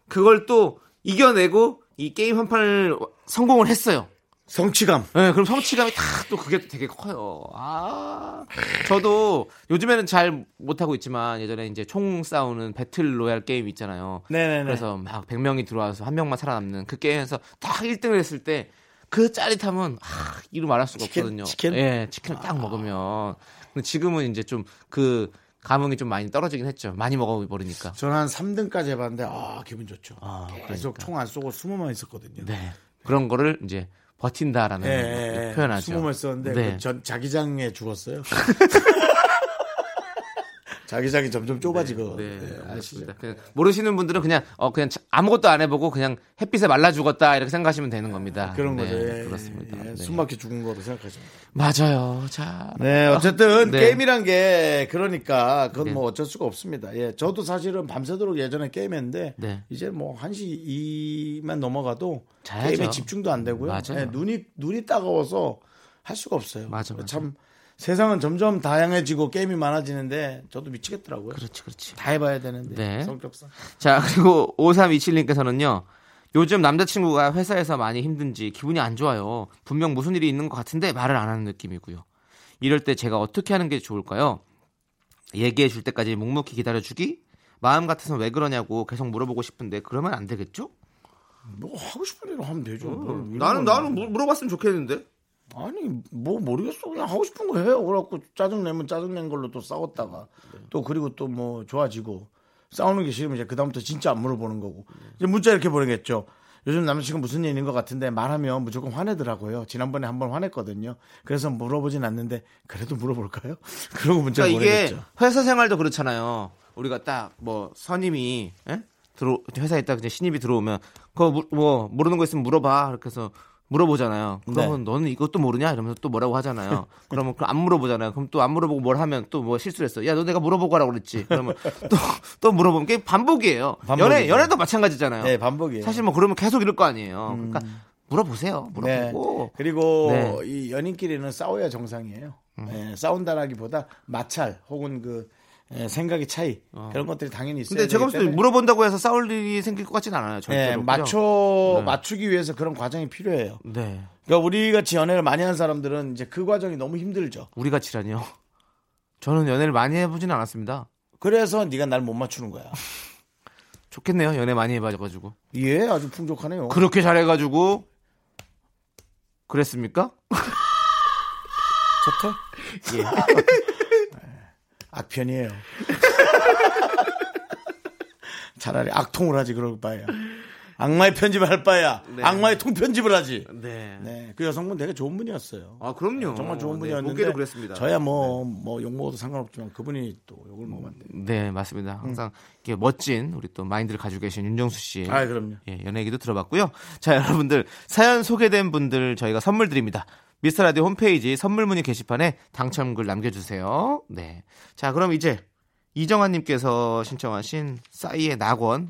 Speaker 2: 그걸 또 이겨내고 이 게임 한 판을 성공을 했어요.
Speaker 1: 성취감.
Speaker 2: 네, 그럼 성취감이 딱 또 그게 되게 커요. 아, 저도 요즘에는 잘 못하고 있지만 예전에 이제 총 싸우는 배틀 로얄 게임 있잖아요.
Speaker 1: 네네네.
Speaker 2: 그래서 막 100명이 들어와서 한 명만 살아남는 그 게임에서 딱 1등을 했을 때 그 짜릿함은 아, 이루 말할 수가 치킨, 없거든요.
Speaker 1: 치킨?
Speaker 2: 예, 치킨을 딱 아. 먹으면. 근데 지금은 이제 좀 그 감흥이 좀 많이 떨어지긴 했죠. 많이 먹어버리니까.
Speaker 1: 저는 한 3등까지 해봤는데, 아, 기분 좋죠. 아, 계속 그러니까. 총안 쏘고 숨어만 있었거든요.
Speaker 2: 네. 그런 거를 이제 버틴다라는 예, 예, 예, 표현하죠.
Speaker 1: 숨을 썼는데 네. 그전 자기장에 죽었어요. 자기장이 점점 좁아지고.
Speaker 2: 네, 네, 네 알겠습니다. 그냥 모르시는 분들은 그냥 어 그냥 아무것도 안 해보고 그냥 햇빛에 말라 죽었다 이렇게 생각하시면 되는 겁니다.
Speaker 1: 아, 그런 네, 거죠. 예, 그렇습니다. 예, 네. 숨막혀 죽은 거로 생각하시면.
Speaker 2: 맞아요. 자. 네,
Speaker 1: 어쨌든 네. 게임이란 게 그러니까 그건 네. 뭐 어쩔 수가 없습니다. 예, 저도 사실은 밤새도록 예전에 게임했는데 이제 뭐 1시 이만 넘어가도 자야죠. 게임에 집중도 안 되고요. 맞아요. 예, 눈이 눈이 따가워서 할 수가 없어요. 맞아, 맞아. 참. 세상은 점점 다양해지고 게임이 많아지는데 저도 미치겠더라고요.
Speaker 2: 그렇지, 그렇지.
Speaker 1: 다 해봐야 되는데 네. 성격상.
Speaker 2: 자 그리고 5327님께서는요. 요즘 남자친구가 회사에서 많이 힘든지 기분이 안 좋아요. 분명 무슨 일이 있는 것 같은데 말을 안 하는 느낌이고요. 이럴 때 제가 어떻게 하는 게 좋을까요? 얘기해 줄 때까지 묵묵히 기다려 주기? 마음 같아서 왜 그러냐고 계속 물어보고 싶은데 그러면 안 되겠죠?
Speaker 1: 뭐 하고 싶은 일로 하면 되죠.
Speaker 2: 어, 나는 나는 물어봤으면 좋겠는데.
Speaker 1: 아니 뭐 모르겠어 그냥 하고 싶은 거 해요 그래갖고 짜증내면 짜증낸 걸로 또 싸웠다가 네. 또 그리고 또 뭐 좋아지고 싸우는 게 싫으면 이제 그다음부터 진짜 안 물어보는 거고 네. 이제 문자 이렇게 보내겠죠 요즘 남친과 무슨 일인 것 같은데 말하면 무조건 화내더라고요 지난번에 한번 화냈거든요 그래서 물어보진 않는데 그래도 물어볼까요 그러고 문자 그러니까 보내겠죠 이게
Speaker 2: 회사 생활도 그렇잖아요 우리가 딱 뭐 선임이 에? 예? 들어 회사에 딱 이제 신입이 들어오면 그뭐 거 모르는 거 있으면 물어봐 이렇게 해서 물어보잖아요. 그러면 네. 너는 이것도 모르냐? 이러면서 또 뭐라고 하잖아요. 그러면 안 물어보잖아요. 그럼 또 안 물어보고 뭘 하면 또 뭐 실수를 했어. 야, 너 내가 물어보고 하라고 그랬지. 그러면 또, 또 물어보면 그게 반복이에요. 반복이죠. 연애, 연애도 마찬가지잖아요.
Speaker 1: 네, 반복이에요.
Speaker 2: 사실 뭐 그러면 계속 이럴 거 아니에요. 음. 그러니까 물어보세요. 물어보고. 네.
Speaker 1: 그리고 네. 이 연인끼리는 싸워야 정상이에요. 음. 네, 싸운다라기보다 마찰 혹은 그 예, 생각의 차이 어. 그런 것들이 당연히 있어요. 근데 제가 봤을 때
Speaker 2: 물어본다고 해서 싸울 일이 생길 것같지는 않아요. 절대로. 네,
Speaker 1: 맞춰 네. 맞추기 위해서 그런 과정이 필요해요. 네. 그러니까 우리 같이 연애를 많이 한 사람들은 이제 그 과정이 너무 힘들죠.
Speaker 2: 우리 같이라니요? 저는 연애를 많이 해보진 않았습니다.
Speaker 1: 그래서 네가 날 못 맞추는 거야.
Speaker 2: 좋겠네요. 연애 많이 해봐가지고.
Speaker 1: 예, 아주 풍족하네요.
Speaker 2: 그렇게 잘해가지고 그랬습니까? 좋다. 예.
Speaker 1: 악편이에요. 차라리 악통을 하지 그럴 바에야. 악마의 편집을 할 바야. 네. 악마의 통편집을 하지. 네. 네. 그 여성분 되게 좋은 분이었어요.
Speaker 2: 아, 그럼요. 네,
Speaker 1: 정말 좋은 네, 분이었는데. 네, 그랬습니다. 저야 뭐, 네. 뭐, 욕 먹어도 상관없지만 그분이 또 욕을 먹으면 안
Speaker 2: 돼요. 네, 맞습니다. 항상 이렇게 멋진 우리 또 마인드를 가지고 계신 윤정수 씨. 아, 그럼요. 예, 연예기도 들어봤고요. 자, 여러분들. 사연 소개된 분들 저희가 선물 드립니다. 미스터 라디오 홈페이지 선물 문의 게시판에 당첨글 남겨주세요. 네. 자, 그럼 이제 이정환님께서 신청하신 싸이의 낙원.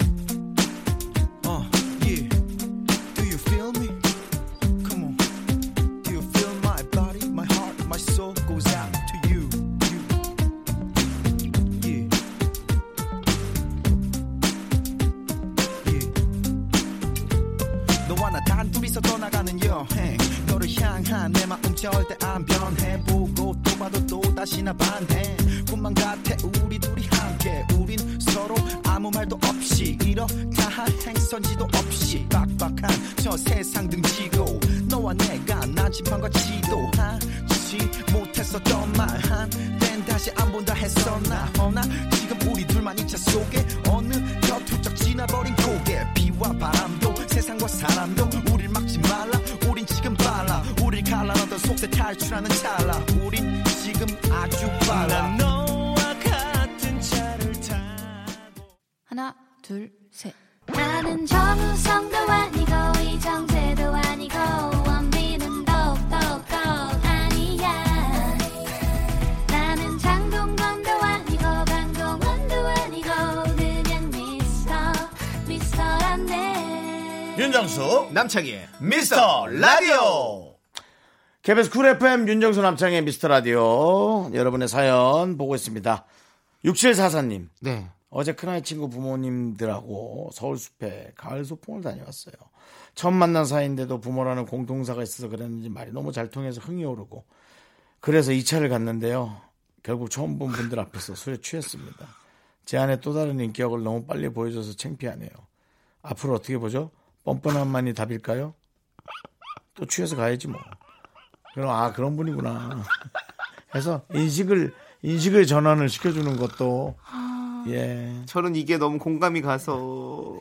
Speaker 2: 난내 마음 절대 안 변해보고 또 봐도 또다시 나 반해 꿈만 같아 우리 둘이 함께 우린 서로 아무 말도 없이 이렇다 한 행선지도 없이 빡빡한 저 세상 등지고 너와 내가 나집반과 지도하지 못했었던
Speaker 1: 말 한 땐 다시 안 본다 했었나 허나 지금 우리 둘만 이 차 속에 어느 곁 훌쩍 지나버린 고개 비와 바람도 세상과 사람도 우릴 막지 말라 살 속세 탈출하는 찰나 우린 지금 아주 빨라 너와 같은 차를 타고 하나 둘셋 나는 정우성도 아니고 이정재도 아니고 원빈은 더욱더 아니야 나는 장동건도 아니고 강동원도 아니고 그냥 미스터 미스터란데 윤정수 남창희의 미스터 라디오 KBS 쿨 FM 윤정수 남창의 미스터 라디오 여러분의 사연 보고 있습니다. 6744님. 네. 어제 큰아이 친구 부모님들하고 서울숲에 가을 소풍을 다녀왔어요. 처음 만난 사이인데도 부모라는 공동사가 있어서 그랬는지 말이 너무 잘 통해서 흥이 오르고 그래서 2차를 갔는데요. 결국 처음 본 분들 앞에서 술에 취했습니다. 제 안에 또 다른 인격을 너무 빨리 보여줘서 창피하네요. 앞으로 어떻게 보죠? 뻔뻔한만이 답일까요? 또 취해서 가야지 뭐. 그럼 아 그런 분이구나. 해서 인식을 인식을 전환을 시켜주는 것도 예.
Speaker 2: 저는 이게 너무 공감이 가서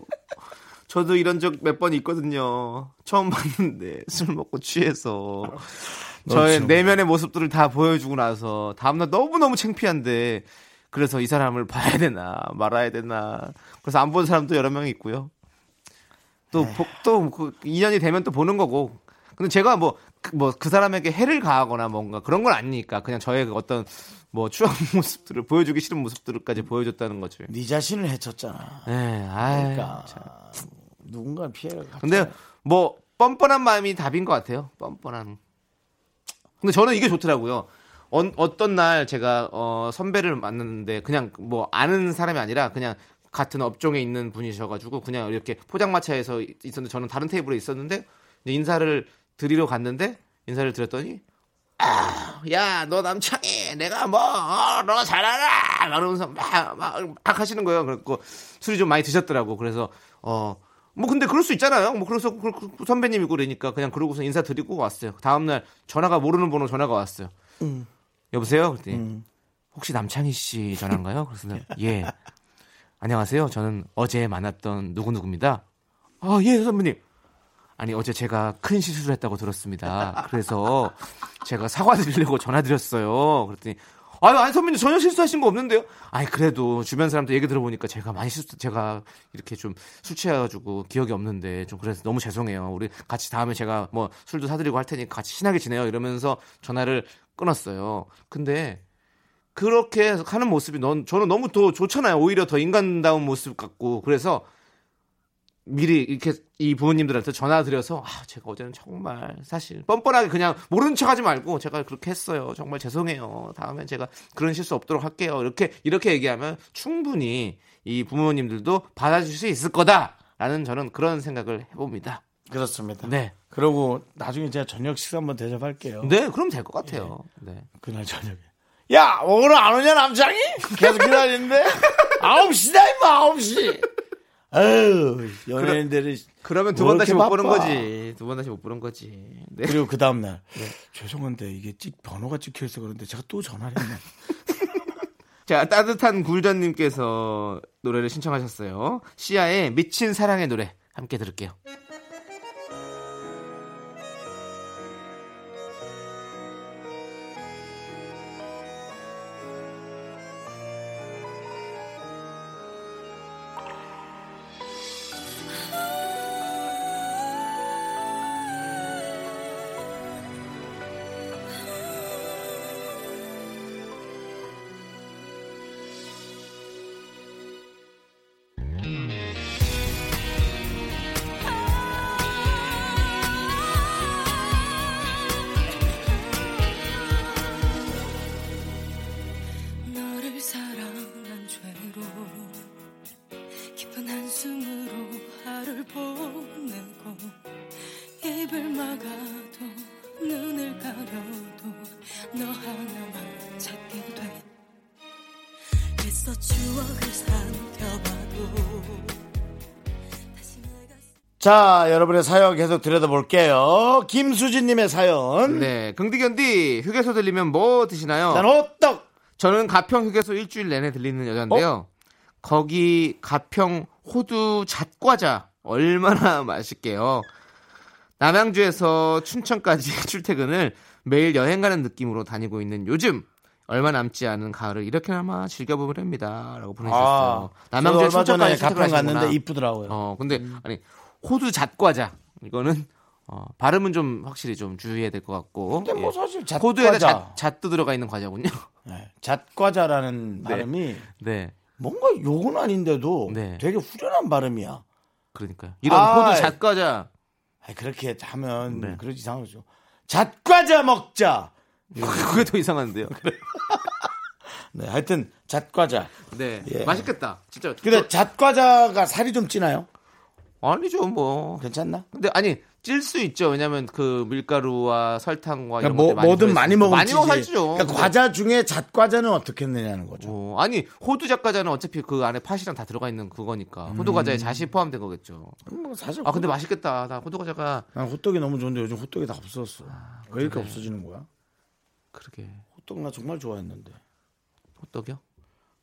Speaker 2: 저도 이런 적 몇 번 있거든요. 처음 봤는데 술 먹고 취해서 저의 그렇죠. 내면의 모습들을 다 보여주고 나서 다음날 너무 너무 창피한데 그래서 이 사람을 봐야 되나 말아야 되나 그래서 안 본 사람도 여러 명 있고요. 또또 또, 네. 또그 인연이 되면 또 보는 거고 근데 제가 뭐 뭐그 사람에게 해를 가하거나 뭔가 그런 건 아니니까 그냥 저의 그 어떤 뭐추억 모습들을 보여주기 싫은 모습들까지 보여줬다는 거죠.
Speaker 1: 네 자신을 해쳤잖아. 네, 아이, 그러니까 참. 누군가 피해를.
Speaker 2: 근데 뭐 뻔뻔한 마음이 답인 것 같아요. 뻔뻔한. 근데 저는 이게 좋더라고요. 어, 떤날 제가 어, 선배를 만났는데 그냥 뭐 아는 사람이 아니라 그냥 같은 업종에 있는 분이셔가지고 그냥 이렇게 포장마차에서 있었는데 저는 다른 테이블에 있었는데 인사를 드리러 갔는데 인사를 드렸더니 아, 야, 너 남창이 내가 뭐, 어, 너잘하라 그러면서 막, 막, 막 하시는 거예요. 그래갖고 술이 좀 많이 드셨더라고. 그래서, 어, 뭐 근데 그럴 수 있잖아요. 뭐 그래서 그, 그, 그 선배님이고 그러니까 그냥 그러고서 인사드리고 왔어요. 다음날 전화가 모르는 번호 전화가 왔어요. 음. 여보세요? 그랬더니 음. 혹시 남창희 씨 전화인가요? 그래서 예. 안녕하세요. 저는 어제 만났던 누구누구입니다. 아, 예, 선배님. 아니 어제 제가 큰 실수를 했다고 들었습니다. 그래서 제가 사과드리려고 전화드렸어요. 그랬더니 아유 아니 선배님 전혀 실수하신 거 없는데요. 아니 그래도 주변 사람들 얘기 들어보니까 제가 많이 실수 제가 이렇게 좀 술 취해가지고 기억이 없는데 좀 그래서 너무 죄송해요. 우리 같이 다음에 제가 뭐 술도 사드리고 할 테니 까 같이 친하게 지내요 이러면서 전화를 끊었어요. 근데 그렇게 하는 모습이 넌 저는 너무 더 좋잖아요. 오히려 더 인간다운 모습 같고 그래서 미리 이렇게 이 부모님들한테 전화 드려서 아 제가 어제는 정말 사실 뻔뻔하게 그냥 모른 척하지 말고 제가 그렇게 했어요 정말 죄송해요 다음엔 제가 그런 실수 없도록 할게요 이렇게 이렇게 얘기하면 충분히 이 부모님들도 받아줄 수 있을 거다라는 저는 그런 생각을 해봅니다
Speaker 1: 그렇습니다 네 그리고 나중에 제가 저녁 식사 한번 대접할게요
Speaker 2: 네 그럼 될 것 같아요 네. 네
Speaker 1: 그날 저녁에 야 오늘 안 오냐 남장이 계속 기다리는데 9시다 임마 9시 아유 연예인들이
Speaker 2: 그러, 면두 번 다시 못 보는 거지 두 번 다시 못 보는 거지
Speaker 1: 네. 그리고 그 다음날 네. 죄송한데 이게 찍 번호가 찍혀 있어 그런데 제가 또 전화를 했네 자
Speaker 2: 따뜻한 굴전님께서 노래를 신청하셨어요 시아의 미친 사랑의 노래 함께 들을게요
Speaker 1: 자, 여러분의 사연 계속 들여다볼게요. 김수진님의 사연.
Speaker 7: 네. 긍디견디, 휴게소 들리면 뭐 드시나요?
Speaker 1: 난 호떡!
Speaker 7: 저는 가평 휴게소 일주일 내내 들리는 여잔데요. 어? 거기 가평 호두 잣과자 얼마나 맛있게요. 남양주에서 춘천까지 출퇴근을 매일 여행 가는 느낌으로 다니고 있는 요즘 얼마 남지 않은 가을을 이렇게나마 즐겨보합니다라고 보내주셨어요.
Speaker 1: 아, 남양주 얼마 전에 가평
Speaker 7: 갔는데 이쁘더라고요.
Speaker 2: 어, 근데 음. 아니 호두 잣과자. 이거는 어, 발음은 좀 확실히 좀 주의해야 될 것 같고.
Speaker 1: 근데 뭐 예. 사실 잣
Speaker 2: 호두에다 잣, 잣도 들어가 있는 과자군요.
Speaker 1: 네, 잣과자라는 네. 발음이 네. 뭔가 욕은 아닌데도 네. 되게 후련한 발음이야.
Speaker 2: 그러니까요. 이런 아, 호두 잣과자.
Speaker 1: 그렇게 하면 네. 그러지 이상하죠. 잣과자 먹자.
Speaker 2: 예, 그, 그게 더 이상한데요.
Speaker 1: 네, 하여튼 잣과자.
Speaker 2: 네, 예. 맛있겠다. 진짜.
Speaker 1: 근데 잣과자가 살이 좀 찌나요?
Speaker 2: 아니죠, 뭐.
Speaker 1: 괜찮나?
Speaker 2: 근데 아니 찔 수 있죠. 왜냐면 그 밀가루와 설탕과
Speaker 1: 그러니까 뭐,
Speaker 2: 많이
Speaker 1: 뭐든 많이 먹으면 많이 먹어지죠. 그러니까 과자 중에 잣 과자는 어떻게 했느냐는 거죠. 어,
Speaker 2: 아니 호두 잣 과자는 어차피 그 안에 팥이랑 다 들어가 있는 그거니까 음. 호두 과자에 잣이 포함된 거겠죠.
Speaker 1: 음, 뭐 사실
Speaker 2: 아 근데 맛있겠다. 나 호두 과자가 난
Speaker 1: 호떡이 너무 좋은데 요즘 호떡이 다 없어졌어. 아, 왜 이렇게 그래. 없어지는 거야?
Speaker 2: 그러게.
Speaker 1: 호떡 나 정말 좋아했는데.
Speaker 2: 호떡이요?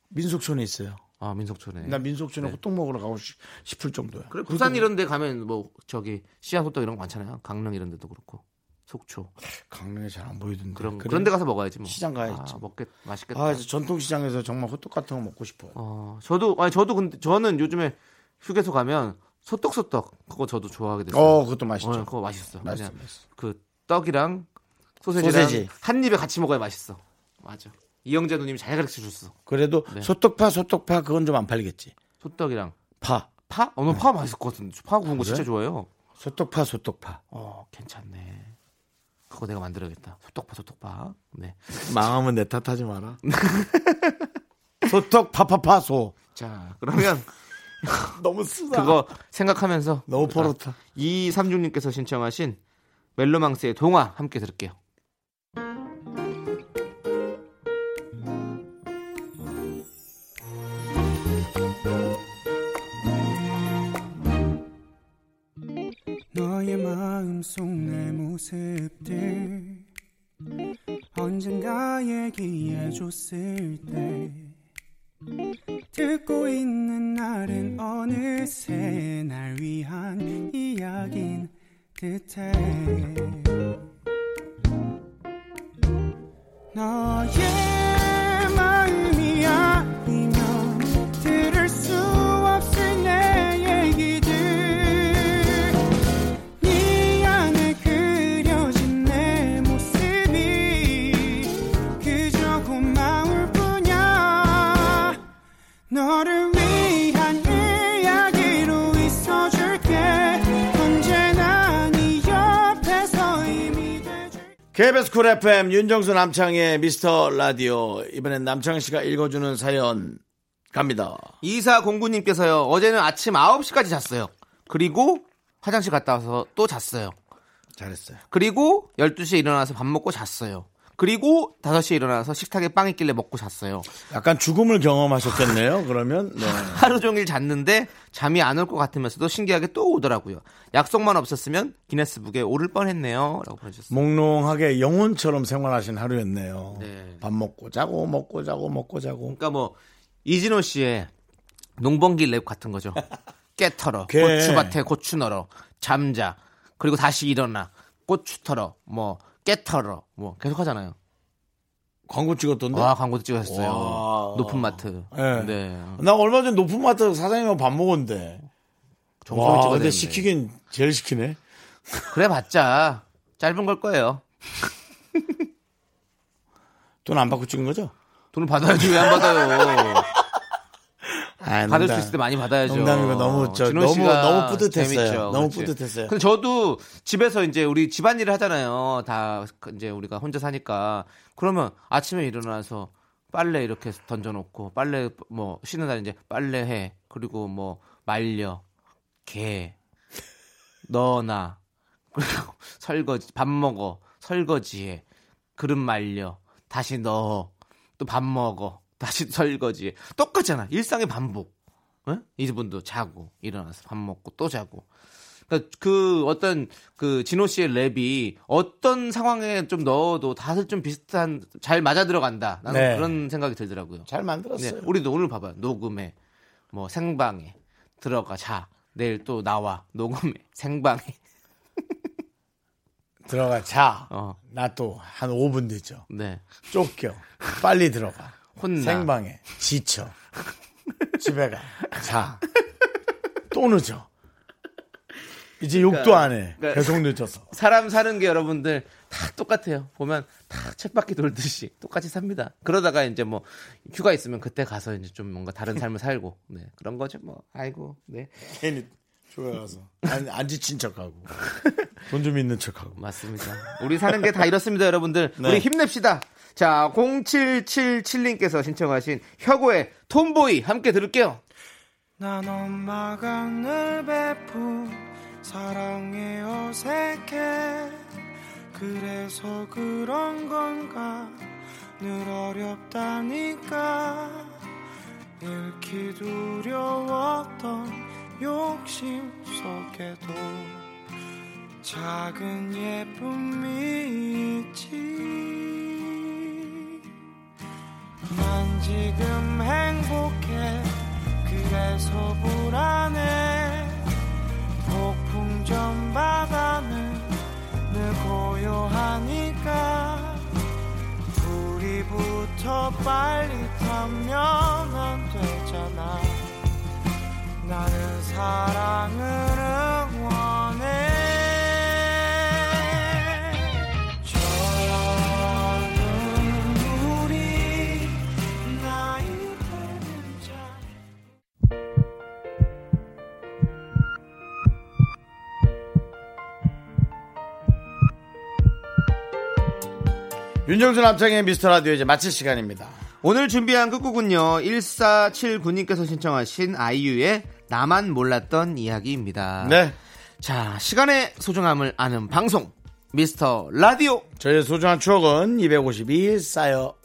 Speaker 1: 민속촌에 있어요.
Speaker 2: 아 민속촌에.
Speaker 1: 나 민속촌에 네. 호떡 먹으러 가고 싶, 싶을 정도야.
Speaker 2: 그래 부산 이런데 가면 뭐 저기 씨앗 호떡 이런 거 많잖아요. 강릉 이런데도 그렇고 속초.
Speaker 1: 강릉에 잘 안 보이던데.
Speaker 2: 그럼 그래? 그런데 가서 먹어야지 뭐.
Speaker 1: 시장 가야지. 아,
Speaker 2: 먹겠 맛있겠다. 아
Speaker 1: 전통시장에서 정말 호떡 같은 거 먹고 싶어요.
Speaker 2: 어 저도 아니 저도 근데 저는 요즘에 휴게소 가면 소떡소떡 그거 저도 좋아하게
Speaker 1: 됐어요. 어 그것도 맛있죠.
Speaker 2: 어, 그거 맛있어, 맛있어. 그 떡이랑 소세지랑 소세지. 한 입에 같이 먹어야 맛있어. 맞아. 이영재 누님이 잘 가르쳐 주셨어
Speaker 1: 그래도 네. 소떡파 소떡파 그건 좀 안 팔리겠지.
Speaker 2: 소떡이랑
Speaker 1: 파.
Speaker 2: 파? 어, 너파 네. 맛있을 것 같은데. 파 구운 거 아, 그래? 진짜 좋아요
Speaker 1: 소떡파 소떡파.
Speaker 2: 어, 괜찮네. 그거 내가 만들어야겠다. 소떡파 소떡파. 네.
Speaker 1: 망하면 내 탓하지 마라. 소떡 파파파 소.
Speaker 2: 자, 그러면
Speaker 1: 너무 쓰다.
Speaker 2: 그거 생각하면서
Speaker 1: 너무 그러니까 포르타.
Speaker 2: 이삼중님께서 신청하신 멜로망스의 동화 함께 들을게요. 마음속 내 모습들 언젠가 얘기해줬을 때 듣고 있는 날은 어느새 날 위한 이야긴 듯해
Speaker 1: 너의 KBS 쿨 FM 윤정수 남창의 미스터 라디오 이번엔 남창 씨가 읽어주는 사연 갑니다.
Speaker 8: 이사 공구님께서요 어제는 아침 9시까지 잤어요. 그리고 화장실 갔다 와서 또 잤어요.
Speaker 1: 잘했어요.
Speaker 8: 그리고 12시에 일어나서 밥 먹고 잤어요. 그리고 5시에 일어나서 식탁에 빵 있길래 먹고 잤어요.
Speaker 1: 약간 죽음을 경험하셨겠네요. 그러면 네.
Speaker 8: 하루 종일 잤는데 잠이 안 올 것 같으면서도 신기하게 또 오더라고요. 약속만 없었으면 기네스북에 오를 뻔했네요.라고
Speaker 1: 보내셨어요. 몽롱하게 영혼처럼 생활하신 하루였네요. 네. 밥 먹고 자고 먹고 자고 먹고 자고.
Speaker 8: 그러니까 뭐 이진호 씨의 농번기 랩 같은 거죠. 깨털어, 고추밭에 고추 널어, 잠자, 그리고 다시 일어나, 고추 털어, 뭐 깨털어 뭐 계속 하잖아요.
Speaker 1: 광고 찍었던데.
Speaker 8: 아 광고도 찍었어요. 높은 마트.
Speaker 1: 네. 네. 나 얼마 전 높은 마트 사장님하고 밥 먹었는데. 와, 근데 되는데. 시키긴 제일 시키네.
Speaker 8: 그래 봤자 짧은 걸 거예요.
Speaker 1: 돈 안 받고 찍은 거죠?
Speaker 8: 돈을 받아야지 왜 안 받아요?
Speaker 2: 아,
Speaker 1: 받을
Speaker 2: 수 있을 때 많이 받아야죠. 농담이고
Speaker 1: 너무 저, 너무, 너무 뿌듯했어요. 재밌죠, 너무 그렇지. 뿌듯했어요.
Speaker 8: 근데 저도 집에서 이제 우리 집안일을 하잖아요. 다 이제 우리가 혼자 사니까 그러면 아침에 일어나서 빨래 이렇게 던져놓고 빨래 뭐 쉬는 날 이제 빨래해 그리고 뭐 말려 개 너나 그리고 설거지 밥 먹어 설거지해 그릇 말려 다시 넣어 또 밥 먹어 다시 설거지. 똑같잖아. 일상의 반복. 어? 이분도 자고 일어나서 밥 먹고 또 자고. 그러니까 그 어떤 그 진호 씨의 랩이 어떤 상황에 좀 넣어도 다들 좀 비슷한 잘 맞아 들어간다. 나는 네. 그런 생각이 들더라고요.
Speaker 1: 잘 만들었어요.
Speaker 8: 네. 우리도 오늘 봐봐녹음에뭐 생방에 들어가 자. 내일 또 나와. 녹음에 생방에.
Speaker 1: 들어가 자. 어. 나또 한 5분 되죠 네. 쫓겨. 빨리 들어가. 혼나. 생방에 지쳐. 집에 가. 자. 또 늦어. 이제 그러니까, 욕도 안 해. 그러니까 계속 늦어서.
Speaker 8: 사람 사는 게 여러분들 다 똑같아요. 보면 다 쳇바퀴 돌듯이 똑같이 삽니다. 그러다가 이제 뭐 휴가 있으면 그때 가서 이제 좀 뭔가 다른 삶을 살고 네 그런 거죠. 뭐 아이고 네
Speaker 1: 괜히 좋아 가서 안, 안 지친 척하고 돈 좀 있는 척하고
Speaker 8: 맞습니다. 우리 사는 게 다 이렇습니다, 여러분들. 네. 우리 힘냅시다. 자, 0777님께서 신청하신 혁오의 톰보이 함께 들을게요. 난 엄마가 늘 베푼 사랑에 어색해 그래서 그런 건가 늘 어렵다니까
Speaker 9: 읽기 두려웠던 욕심 속에도 작은 예쁨이 있지 난 지금 행복해 그래서 불안해 폭풍 전 바다는 늘 고요하니까 우리부터 빨리 타면 안 되잖아 나는 사랑을 응원해
Speaker 1: 윤정수 남창의 미스터 라디오 이제 마칠 시간입니다.
Speaker 2: 오늘 준비한 끝곡은요. 1479님께서 신청하신 아이유의 나만 몰랐던 이야기입니다.
Speaker 1: 네.
Speaker 2: 자, 시간의 소중함을 아는 방송. 미스터 라디오.
Speaker 1: 저의 소중한 추억은 252일 쌓여